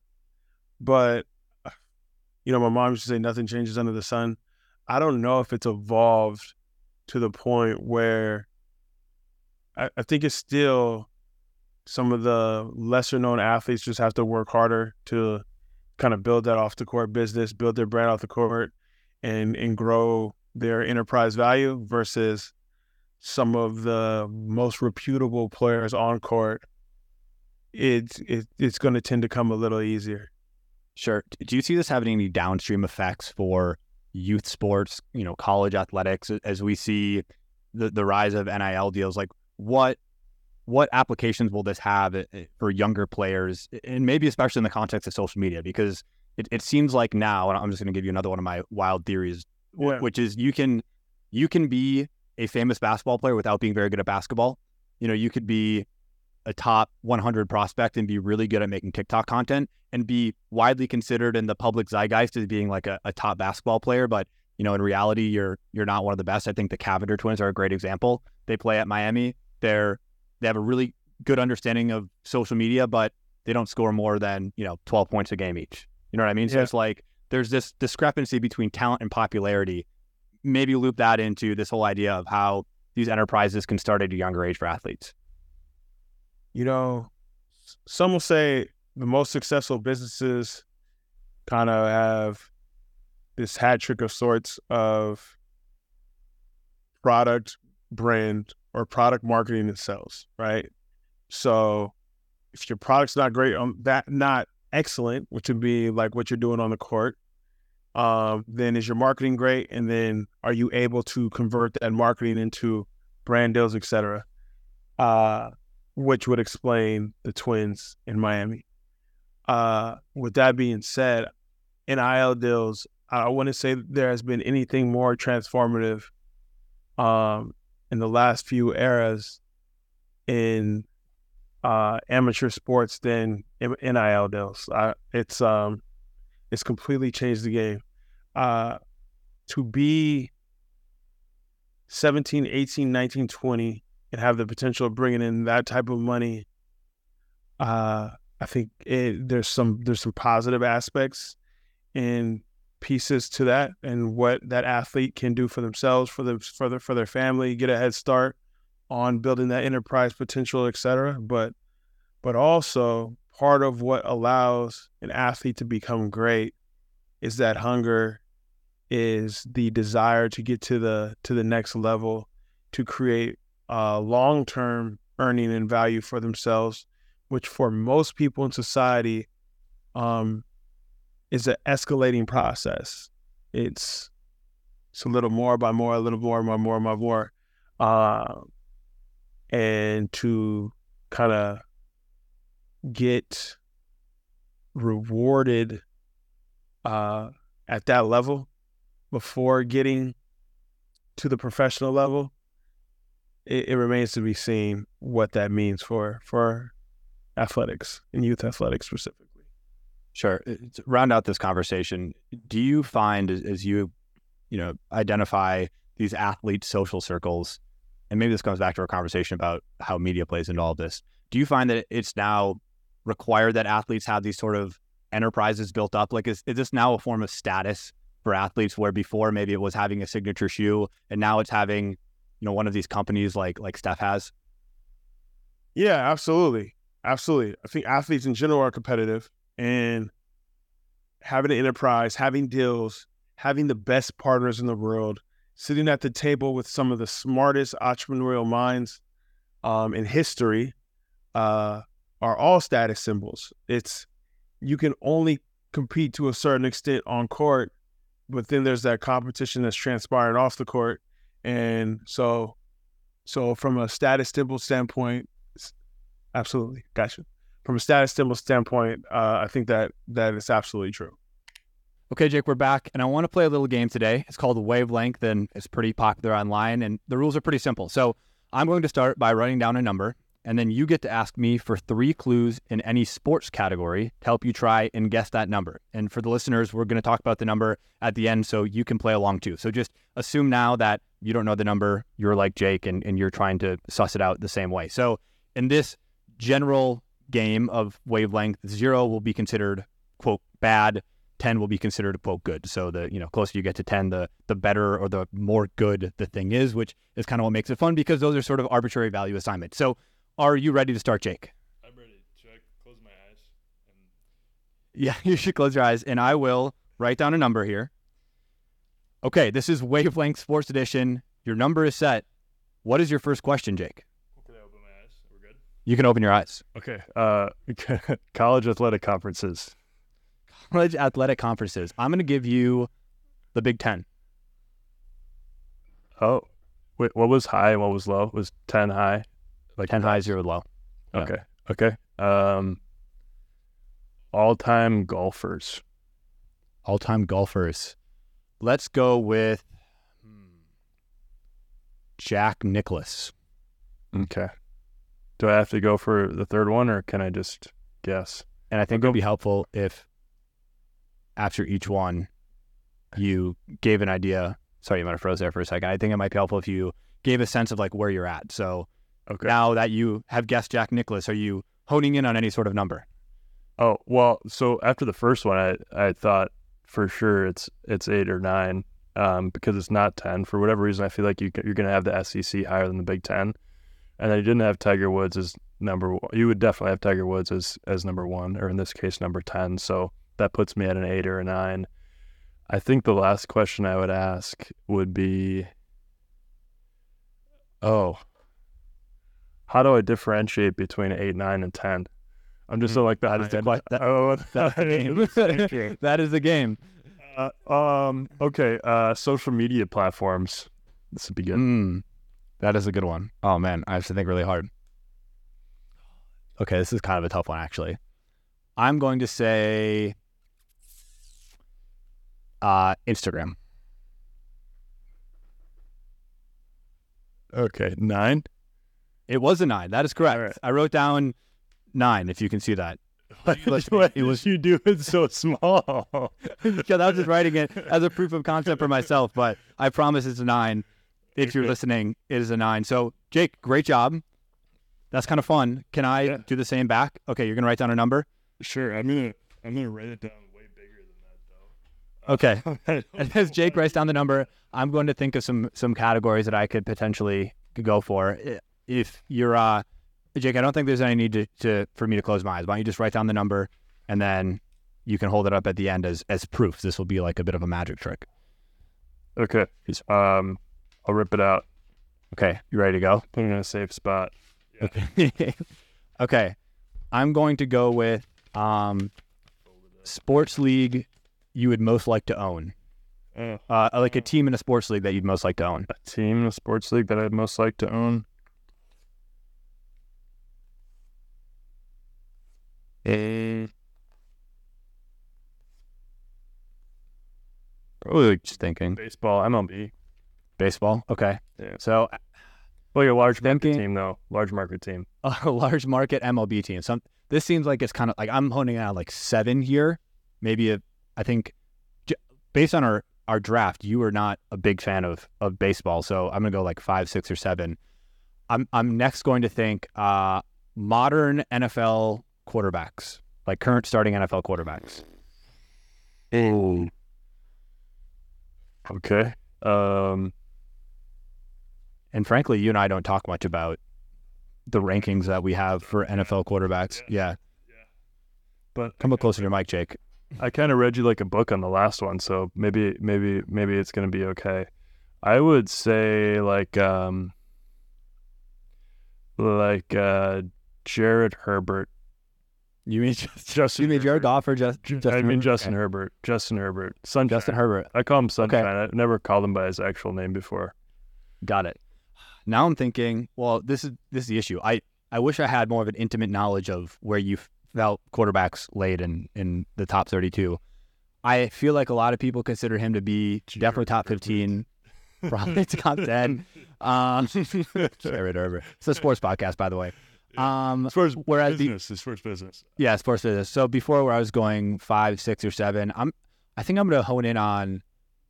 But you know, my mom used to say nothing changes under the sun. I don't know if it's evolved to the point where I, I think it's still some of the lesser known athletes just have to work harder to kind of build that off the court business, build their brand off the court, and and grow their enterprise value versus some of the most reputable players on court. It's it, it's going to tend to come a little easier. Sure. Do you see this having any downstream effects for youth sports, you know, college athletics as we see the, the rise of NIL deals? Like what what applications will this have eh, eh, for younger players and maybe especially in the context of social media because it, it seems like now and i'm just going to give you another one of my wild theories yeah. which is you can you can be a famous basketball player without being very good at basketball you know you could be a top 100 prospect and be really good at making tiktok content and be widely considered in the public zeitgeist as being like a, a top basketball player but you know in reality you're you're not one of the best i think the Cavinder twins are a great example they play at miami they're they have a really good understanding of social media, but they don't score more than, you know, 12 points a game each. You know what I mean? So yeah. it's like there's this discrepancy between talent and popularity. Maybe loop that into this whole idea of how these enterprises can start at a younger age for athletes. You know, some will say the most successful businesses kind of have this hat trick of sorts of product, brand, or product marketing and sales, right? So if your product's not great on that, not excellent, which would be like what you're doing on the court, um, then is your marketing great? And then are you able to convert that marketing into brand deals, et cetera? Uh, which would explain the twins in Miami. Uh, with that being said, NIL deals, I wouldn't say there has been anything more transformative um, in the last few eras in uh, amateur sports than NIL deals. Uh, it's um, it's completely changed the game. Uh, to be 17, 18, 19, 20 and have the potential of bringing in that type of money, uh, I think it, there's some there's some positive aspects and pieces to that and what that athlete can do for themselves, for the for their for their family, get a head start on building that enterprise potential, et cetera. But but also part of what allows an athlete to become great is that hunger, is the desire to get to the to the next level, to create uh, long term earning and value for themselves, which for most people in society um, is an escalating process. It's it's a little more by more, a little more by more by more, uh, and to kind of get rewarded uh, at that level before getting to the professional level, it, it remains to be seen what that means for for athletics and youth athletics specifically. Sure. Uh, to round out this conversation, do you find as you, you know, identify these athlete social circles, and maybe this comes back to our conversation about how media plays into all of this. Do you find that it's now required that athletes have these sort of enterprises built up? Like, is, is this now a form of status for athletes where before maybe it was having a signature shoe and now it's having, you know, one of these companies like like Steph has? Yeah, absolutely. Absolutely. I think athletes in general are competitive and having an enterprise, having deals, having the best partners in the world, sitting at the table with some of the smartest entrepreneurial minds um, in history uh, are all status symbols. It's you can only compete to a certain extent on court, but then there's that competition that's transpiring off the court, and so so from a status symbol standpoint, absolutely, gotcha from a status symbol standpoint, uh, I think that that is absolutely true. Okay, Jake, we're back, and I want to play a little game today. It's called Wavelength, and it's pretty popular online, and the rules are pretty simple. So I'm going to start by writing down a number, and then you get to ask me for three clues in any sports category to help you try and guess that number. And for the listeners, we're going to talk about the number at the end so you can play along too. So just assume now that you don't know the number, you're like Jake, and, and you're trying to suss it out the same way. So in this general game of wavelength, zero will be considered quote bad, ten will be considered quote good. So the you know closer you get to ten, the the better or the more good the thing is, which is kind of what makes it fun because those are sort of arbitrary value assignments. So are you ready to start, Jake? I'm ready. Should I close my eyes? Yeah, you should close your eyes, and I will write down a number here. Okay, this is Wavelength Sports Edition. Your number is set. What is your first question, Jake? Can I open my eyes? We're good. You can open your eyes. Okay. Uh, college athletic conferences. College athletic conferences. I'm going to give you the Big Ten. Oh, wait, what was high and what was low? Was ten high? Like 10 high, zero low. yeah. Okay. Okay. Um, all-time golfers. All time golfers. Let's go with hmm, Jack Nicklaus. Okay. Do I have to go for the third one, or can I just guess? And I think it would be helpful if after each one you gave an idea. Sorry, you might have froze there for a second. I think it might be helpful if you gave a sense of like where you're at. So Okay. now that you have guessed Jack Nicklaus, are you honing in on any sort of number? Oh well, so after the first one, I I thought for sure it's it's eight or nine, um, because it's not ten for whatever reason. I feel like you you're gonna have the SEC higher than the Big Ten, and then you didn't have Tiger Woods as number. one. You would definitely have Tiger Woods as as number one, or in this case, number ten. So that puts me at an eight or a nine. I think the last question I would ask would be, oh, how do I differentiate between eight, nine, and ten? I'm just so like That behind. the que- that- oh, That's the game. that is the game. uh, um. Okay. Uh. Social media platforms. This would be good. Mm, that is a good one. Oh man, I have to think really hard. Okay, this is kind of a tough one actually. I'm going to say uh, Instagram. Okay. Nine. It was a nine. That is correct. Right. I wrote down nine. If you can see that. Why it was you do it so small? yeah, I was just writing it as a proof of concept for myself, but I promise it's a nine. If you're listening, it is a nine. So, Jake, great job. That's kind of fun. Can I Yeah. do the same back? Okay, you're gonna write down a number. Sure. I'm gonna. I'm gonna write it down way bigger than that, though. And as Jake writes down the number, I'm going to think of some some categories that I could potentially go for. If you're uh, Jake, I don't think there's any need to, to for me to close my eyes. Why don't you just write down the number and then you can hold it up at the end as as proof. This will be like a bit of a magic trick. Okay. Um. I'll rip it out. Okay, you ready to go? Put it in a safe spot. Okay. okay. I'm going to go with um, sports league you would most like to own. Uh, Uh, like a team in a sports league that you'd most like to own. a team in a sports league that I'd most like to own. Probably just thinking Baseball, MLB. baseball. Okay. Yeah. So Like a large market Thinking- team, though. Large market team. a large market MLB team. Some this seems like it's kind of like I'm honing out like seven here. Maybe a, I think j- based on our our draft, you are not a big fan of of baseball, so I'm gonna go like five, six, or seven. I'm I'm next going to think uh, modern NFL quarterbacks, like current starting NFL quarterbacks. Okay. Um. And frankly, you and I don't talk much about the rankings that we have for NFL quarterbacks. Yeah, But come up closer to your mic, Jake. I kind of read you like a book on the last one, so maybe maybe maybe it's gonna be okay. I would say like um like uh Jared Herbert. You mean just, Justin you mean Jared. Goff or just Justin I mean Herbert? Justin Okay. Herbert. Justin Herbert. Sunshine. Justin Herbert. I call him Sunshine. I've never called him by his actual name before. Got it. Now I'm thinking, well, this is this is the issue. I I wish I had more of an intimate knowledge of where you felt quarterbacks laid in in the top 32. I feel like a lot of people consider him to be definitely top 15, probably top 10. Um, Jared Herbert. It's a sports podcast, by the way. Um, As far as whereas the, business, as far as business. yeah, sports business. So before where I was going five, six, or seven, I'm I think I'm gonna hone in on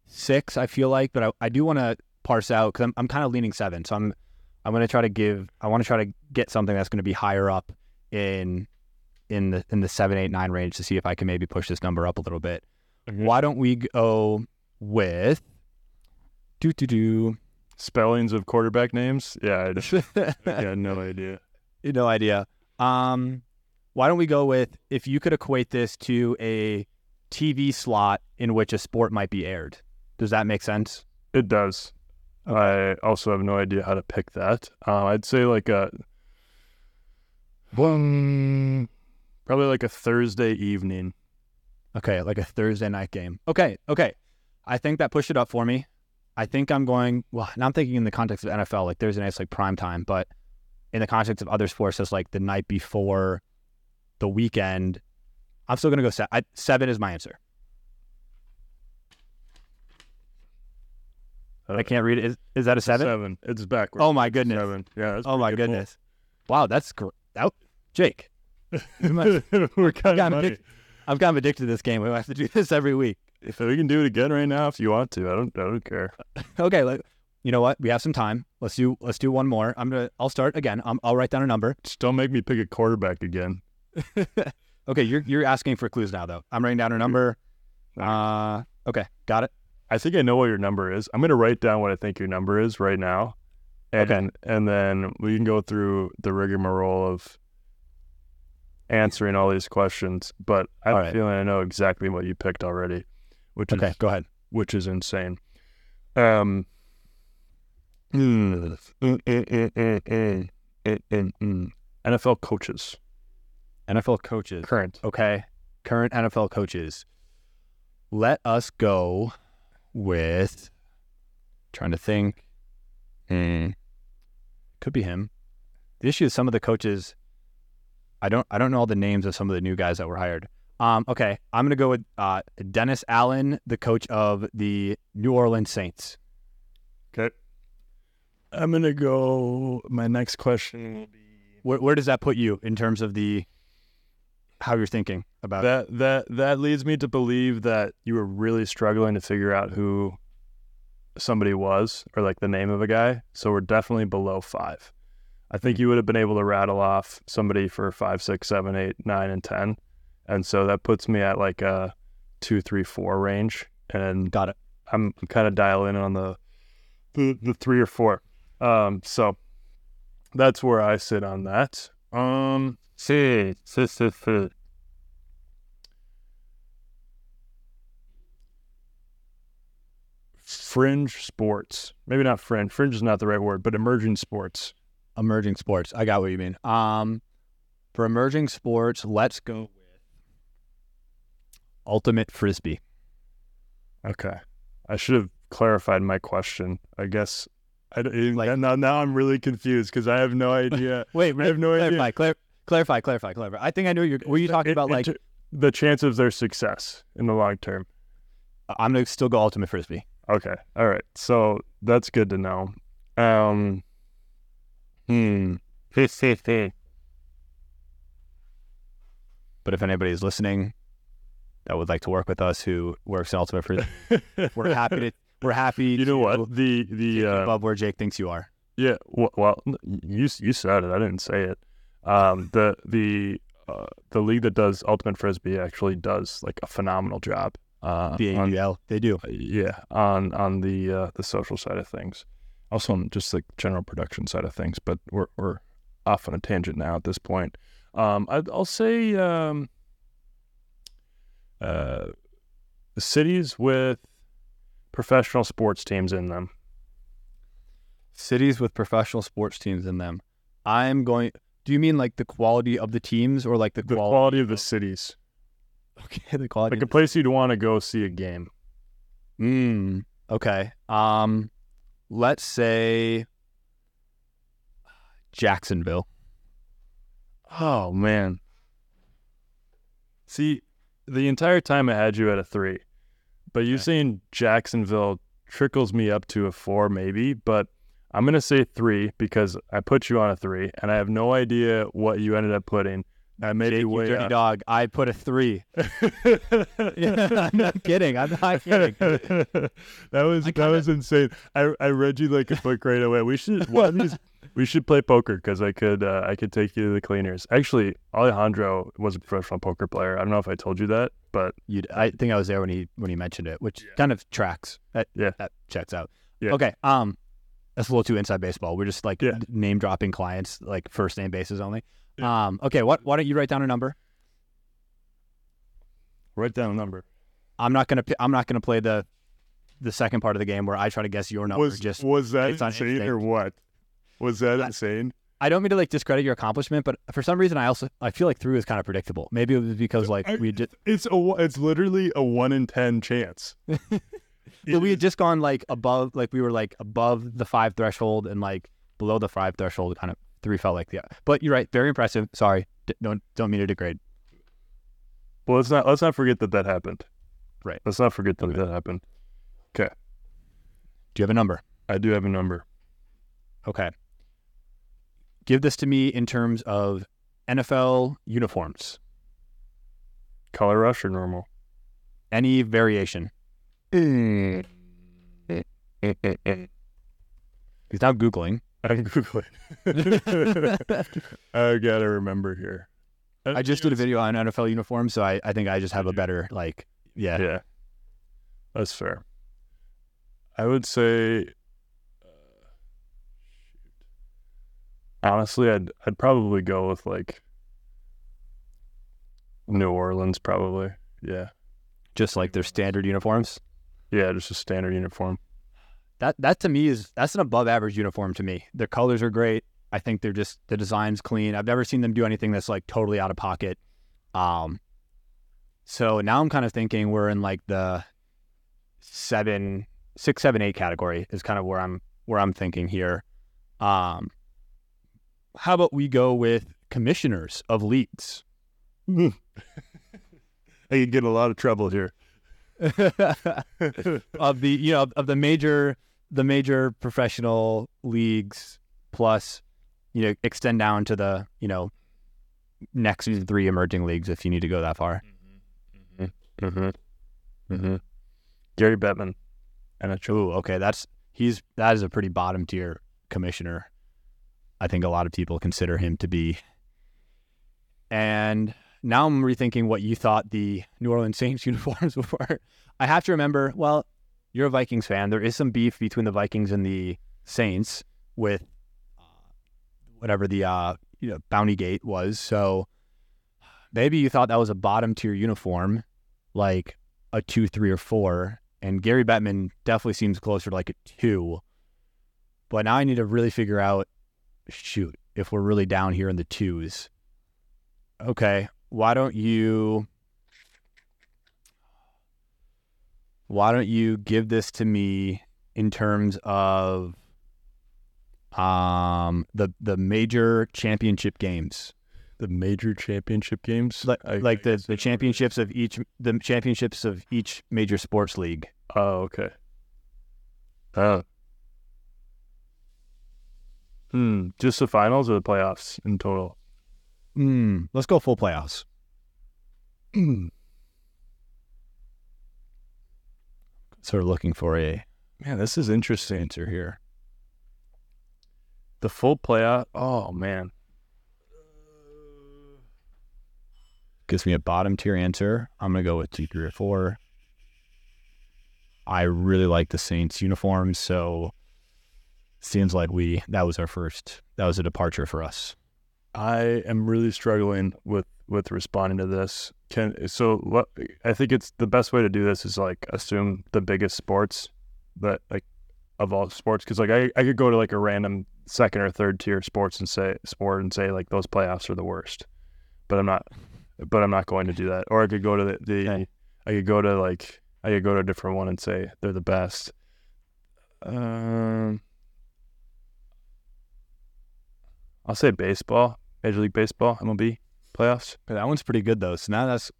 six. I feel like, but I, I do want to parse out because I'm I'm kind of leaning seven. So I'm I'm gonna try to give. I want to try to get something that's gonna be higher up in in the in the seven, eight, nine range to see if I can maybe push this number up a little bit. Okay. Why don't we go with do do do? Spellings of quarterback names? Yeah, I, just, I had no idea. No idea. Um, why don't we go with if you could equate this to a TV slot in which a sport might be aired? Does that make sense? It does. I also have no idea how to pick that. Uh, I'd say like a one, probably like a Thursday evening. Okay, like a Thursday night game. Okay, okay. I think that pushed it up for me. I think I'm going. Well, now I'm thinking in the context of NFL, like Thursday night's like prime time, but in the context of other sports, it's like the night before the weekend. I'm still gonna go se- I, seven is my answer. I can't read it. Is, is that a seven? Seven. It's backwards. Oh my goodness. Seven. Yeah. That's Oh my goodness. Wow, that's great. Out, Jake. We're kind I'm of funny. kind of addicted to this game. We have to do this every week. If we can do it again right now, if you want to, I don't. I don't care. Okay, like, you know what? We have some time. Let's do let's do one more. I'm gonna I'll start again. i I'll write down a number. Just don't make me pick a quarterback again. okay, you're you're asking for clues now though. I'm writing down a number. Uh, okay, got it. I think I know what your number is. I'm gonna write down what I think your number is right now, and Okay. and then we can go through the rigmarole of answering all these questions. But I have right. feeling I know exactly what you picked already, which Okay, is go ahead. which is insane. Um. NFL coaches, NFL coaches. current. Okay, current NFL coaches. Let us go with. Trying to think. Hmm. Could be him. The issue is some of the coaches. I don't. I don't know all the names of some of the new guys that were hired. Um. Okay, I'm gonna go with uh, Dennis Allen, the coach of the New Orleans Saints. Okay. I'm gonna go. My next question will be Where, where does that put you in terms of the how you're thinking about it? that that that leads me to believe that you were really struggling to figure out who somebody was or like the name of a guy. So we're definitely below five. I think you would have been able to rattle off somebody for five, six, seven, eight, nine, and ten, and so that puts me at like a two, three, four range. And Got it. I'm, I'm kind of dialing in on the, the the three or four. Um, so that's where I sit on that. Um, see, see, see, see. Fringe sports, maybe not fringe. Fringe is not the right word, but emerging sports. Emerging sports. I got what you mean. Um, for emerging sports, let's go with ultimate frisbee. Okay, I should have clarified my question. I guess I d- Like- now now I'm really confused because I have no idea. Wait, I have no idea. clarify, clar- clarify, clarify, clarify. I think I know you're. Were you talking In- about in like? the chance of their success in the long term? I'm gonna still go ultimate frisbee. Okay. All right. So that's good to know. Um, hmm. But if anybody's listening that would like to work with us, who works in ultimate frisbee, we're happy to. We're happy. You know to what? The the uh, above where Jake thinks you are. yeah. Well, you you said it. I didn't say it. Um, the the uh, the league that does ultimate frisbee actually does like a phenomenal job. Uh, The on- AUL, they do. yeah on on the uh, the social side of things also on just the general production side of things but we're we're off on a tangent now at this point um I, i'll say um uh cities with professional sports teams in them Cities with professional sports teams in them. I'm going. Do you mean like the quality of the teams or like the, the qual- quality of the cities Okay, the quality. like a the- place you'd want to go see a game Mm, okay. Um, let's say Jacksonville. oh man see the entire time i had you at a three But you Okay. saying Jacksonville trickles me up to a four, maybe. But I'm gonna say three because I put you on a three, and I have no idea what you ended up putting. I made Jake, you you way dirty up. dog. I put a three. Yeah, I'm not kidding. I'm not kidding. that was that kinda- was insane. I I read you like a book right away. We should one of these, we should play poker because I could uh, I could take you to the cleaners. Actually, Alejandro was a professional poker player. I don't know if I told you that, but You, I think I was there when he when he mentioned it, which Yeah. kind of tracks. That Yeah. that checks out. Yeah. Okay. Um, that's a little too inside baseball. We're just like Yeah. name dropping clients, like first name basis only. Um, okay, what? Why don't you write down a number? Write down a number. I'm not gonna. I'm not gonna play the the second part of the game where I try to guess your number. Was just was that insane or what? Was that I- insane? I don't mean to like discredit your accomplishment, but for some reason I also I feel like through is kind of predictable. Maybe it was because like I- we just It's a it's literally a one in ten chance. so we had just gone like above like we were like above the five threshold and like below the five threshold kind of three felt like yeah. But you're right, very impressive. Sorry, D- don't don't mean to degrade. Well, let's not let's not forget that that happened. Right. Let's not forget that that happened. Okay. Do you have a number? I do have a number. Okay. Give this to me in terms of NFL uniforms. Color rush or normal? Any variation. He's now Googling. I'm googling. I gotta remember here. I just did a video on NFL uniforms, so I, I think I just have a better like yeah. Yeah, that's fair. I would say, honestly, I'd I'd probably go with like New Orleans, probably. Yeah, just like their standard uniforms. yeah, just a standard uniform. That that to me is that's an above average uniform to me. Their colors are great. I think they're just the design's clean. I've never seen them do anything that's like totally out of pocket. Um so now I'm kind of thinking we're in like the seven, six, seven, eight category is kind of where I'm where I'm thinking here. Um how about we go with commissioners of leagues? I could get in a lot of trouble here. of the you know of the major the major professional leagues plus you know extend down to the you know next three emerging leagues if you need to go that far Mm-hmm. Mm-hmm. Gary Bettman, NHL. Ooh, okay that's he's that is a pretty bottom tier commissioner i think a lot of people consider him to be. And now i'm rethinking what you thought the new orleans saints uniforms were. I have to remember well you're a vikings fan. There is some beef between the vikings and the saints with uh, whatever the uh, you know bounty gate was. So maybe you thought that was a bottom tier uniform like a two three or four. And Gary Bettman definitely seems closer to like a two. But now I need to really figure out, shoot, if we're really down here in the twos. Okay, why don't you? Why don't you give this to me in terms of um the the major championship games, The major championship games, like I- like I the the I don't know. championships of each the championships of each major sports league. Oh, okay. Oh. Hmm. Just the finals or the playoffs in total? Hmm. Let's go full playoffs. sort of looking for a Man, this is interesting. answer here. The full playoff. Oh man. Gives me a bottom tier answer. I'm gonna go with two, three, or four. I really like the Saints uniforms, so seems like we that was our first that was a departure for us. I am really struggling with with responding to this. Can so what I think it's the best way to do this is like assume the biggest sports that like of all sports because like I, I could go to like a random second or third tier sports and say sport and say like those playoffs are the worst, but I'm not but I'm not going to do that. Or I could go to the, the Okay. I could go to like I could go to a different one and say they're the best. Um, I'll say baseball, Major League Baseball, MLB playoffs. But that one's pretty good though. So now that's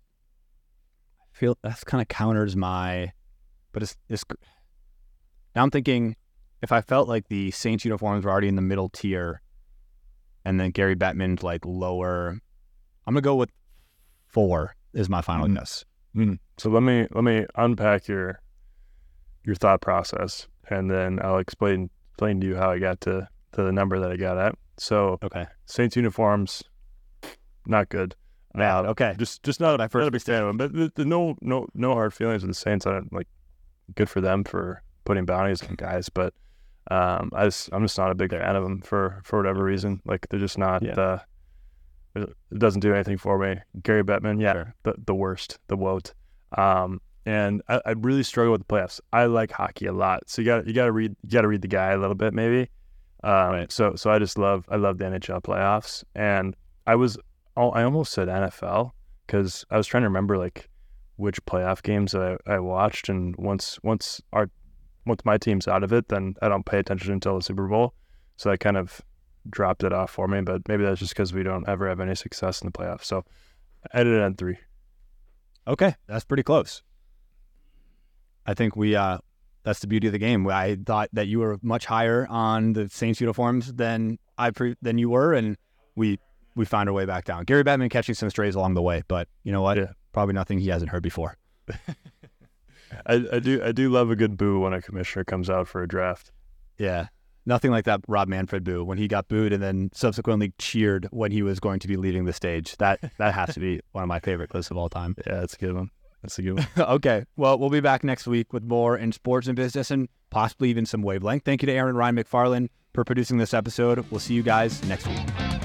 I feel that's kind of counters my but it's it's now I'm thinking if I felt like the Saints uniforms were already in the middle tier and then Gary Bettman's like lower I'm gonna go with four is my final Mhm. guess. So let me let me unpack your your thought process, and then I'll explain explain to you how I got to to the number that I got at. So Okay. Saints uniforms, not good. Bad. Uh, Okay. just just not, My not first a big fan of them. But the, the no no no hard feelings with the Saints. I don't like good for them for putting bounties on guys, but um, I just I'm just not a big fan of them for for whatever reason. Like they're just not. Yeah. Uh, it doesn't do anything for me. Gary Bettman, yeah, the the worst, the woat. Um, and I, I really struggle with the playoffs. I like hockey a lot, so you got you got to read you got to read the guy a little bit, maybe. Um, right. So so I just love I love the NHL playoffs, and I was I almost said NFL because I was trying to remember like which playoff games I, I watched, and once once our once my team's out of it, then I don't pay attention until the Super Bowl. So I kind of dropped it off for me, but maybe that's just because we don't ever have any success in the playoffs. So I did it on three. Okay, that's pretty close. I think we uh that's the beauty of the game. I thought that you were much higher on the Saints uniforms than I pre- than you were, and we we found our way back down. Gary Bettman catching some strays along the way, but you know what? Yeah. Probably nothing he hasn't heard before. I, I do I do love a good boo when a commissioner comes out for a draft. Yeah, nothing like that Rob Manfred boo when he got booed and then subsequently cheered when he was going to be leaving the stage. That that has to be one of my favorite clips of all time. Yeah, that's a good one. That's a good one. okay. Well, we'll be back next week with more in sports and business and possibly even some wavelength. Thank you to Aaron Ryan McFarland for producing this episode. We'll see you guys next week.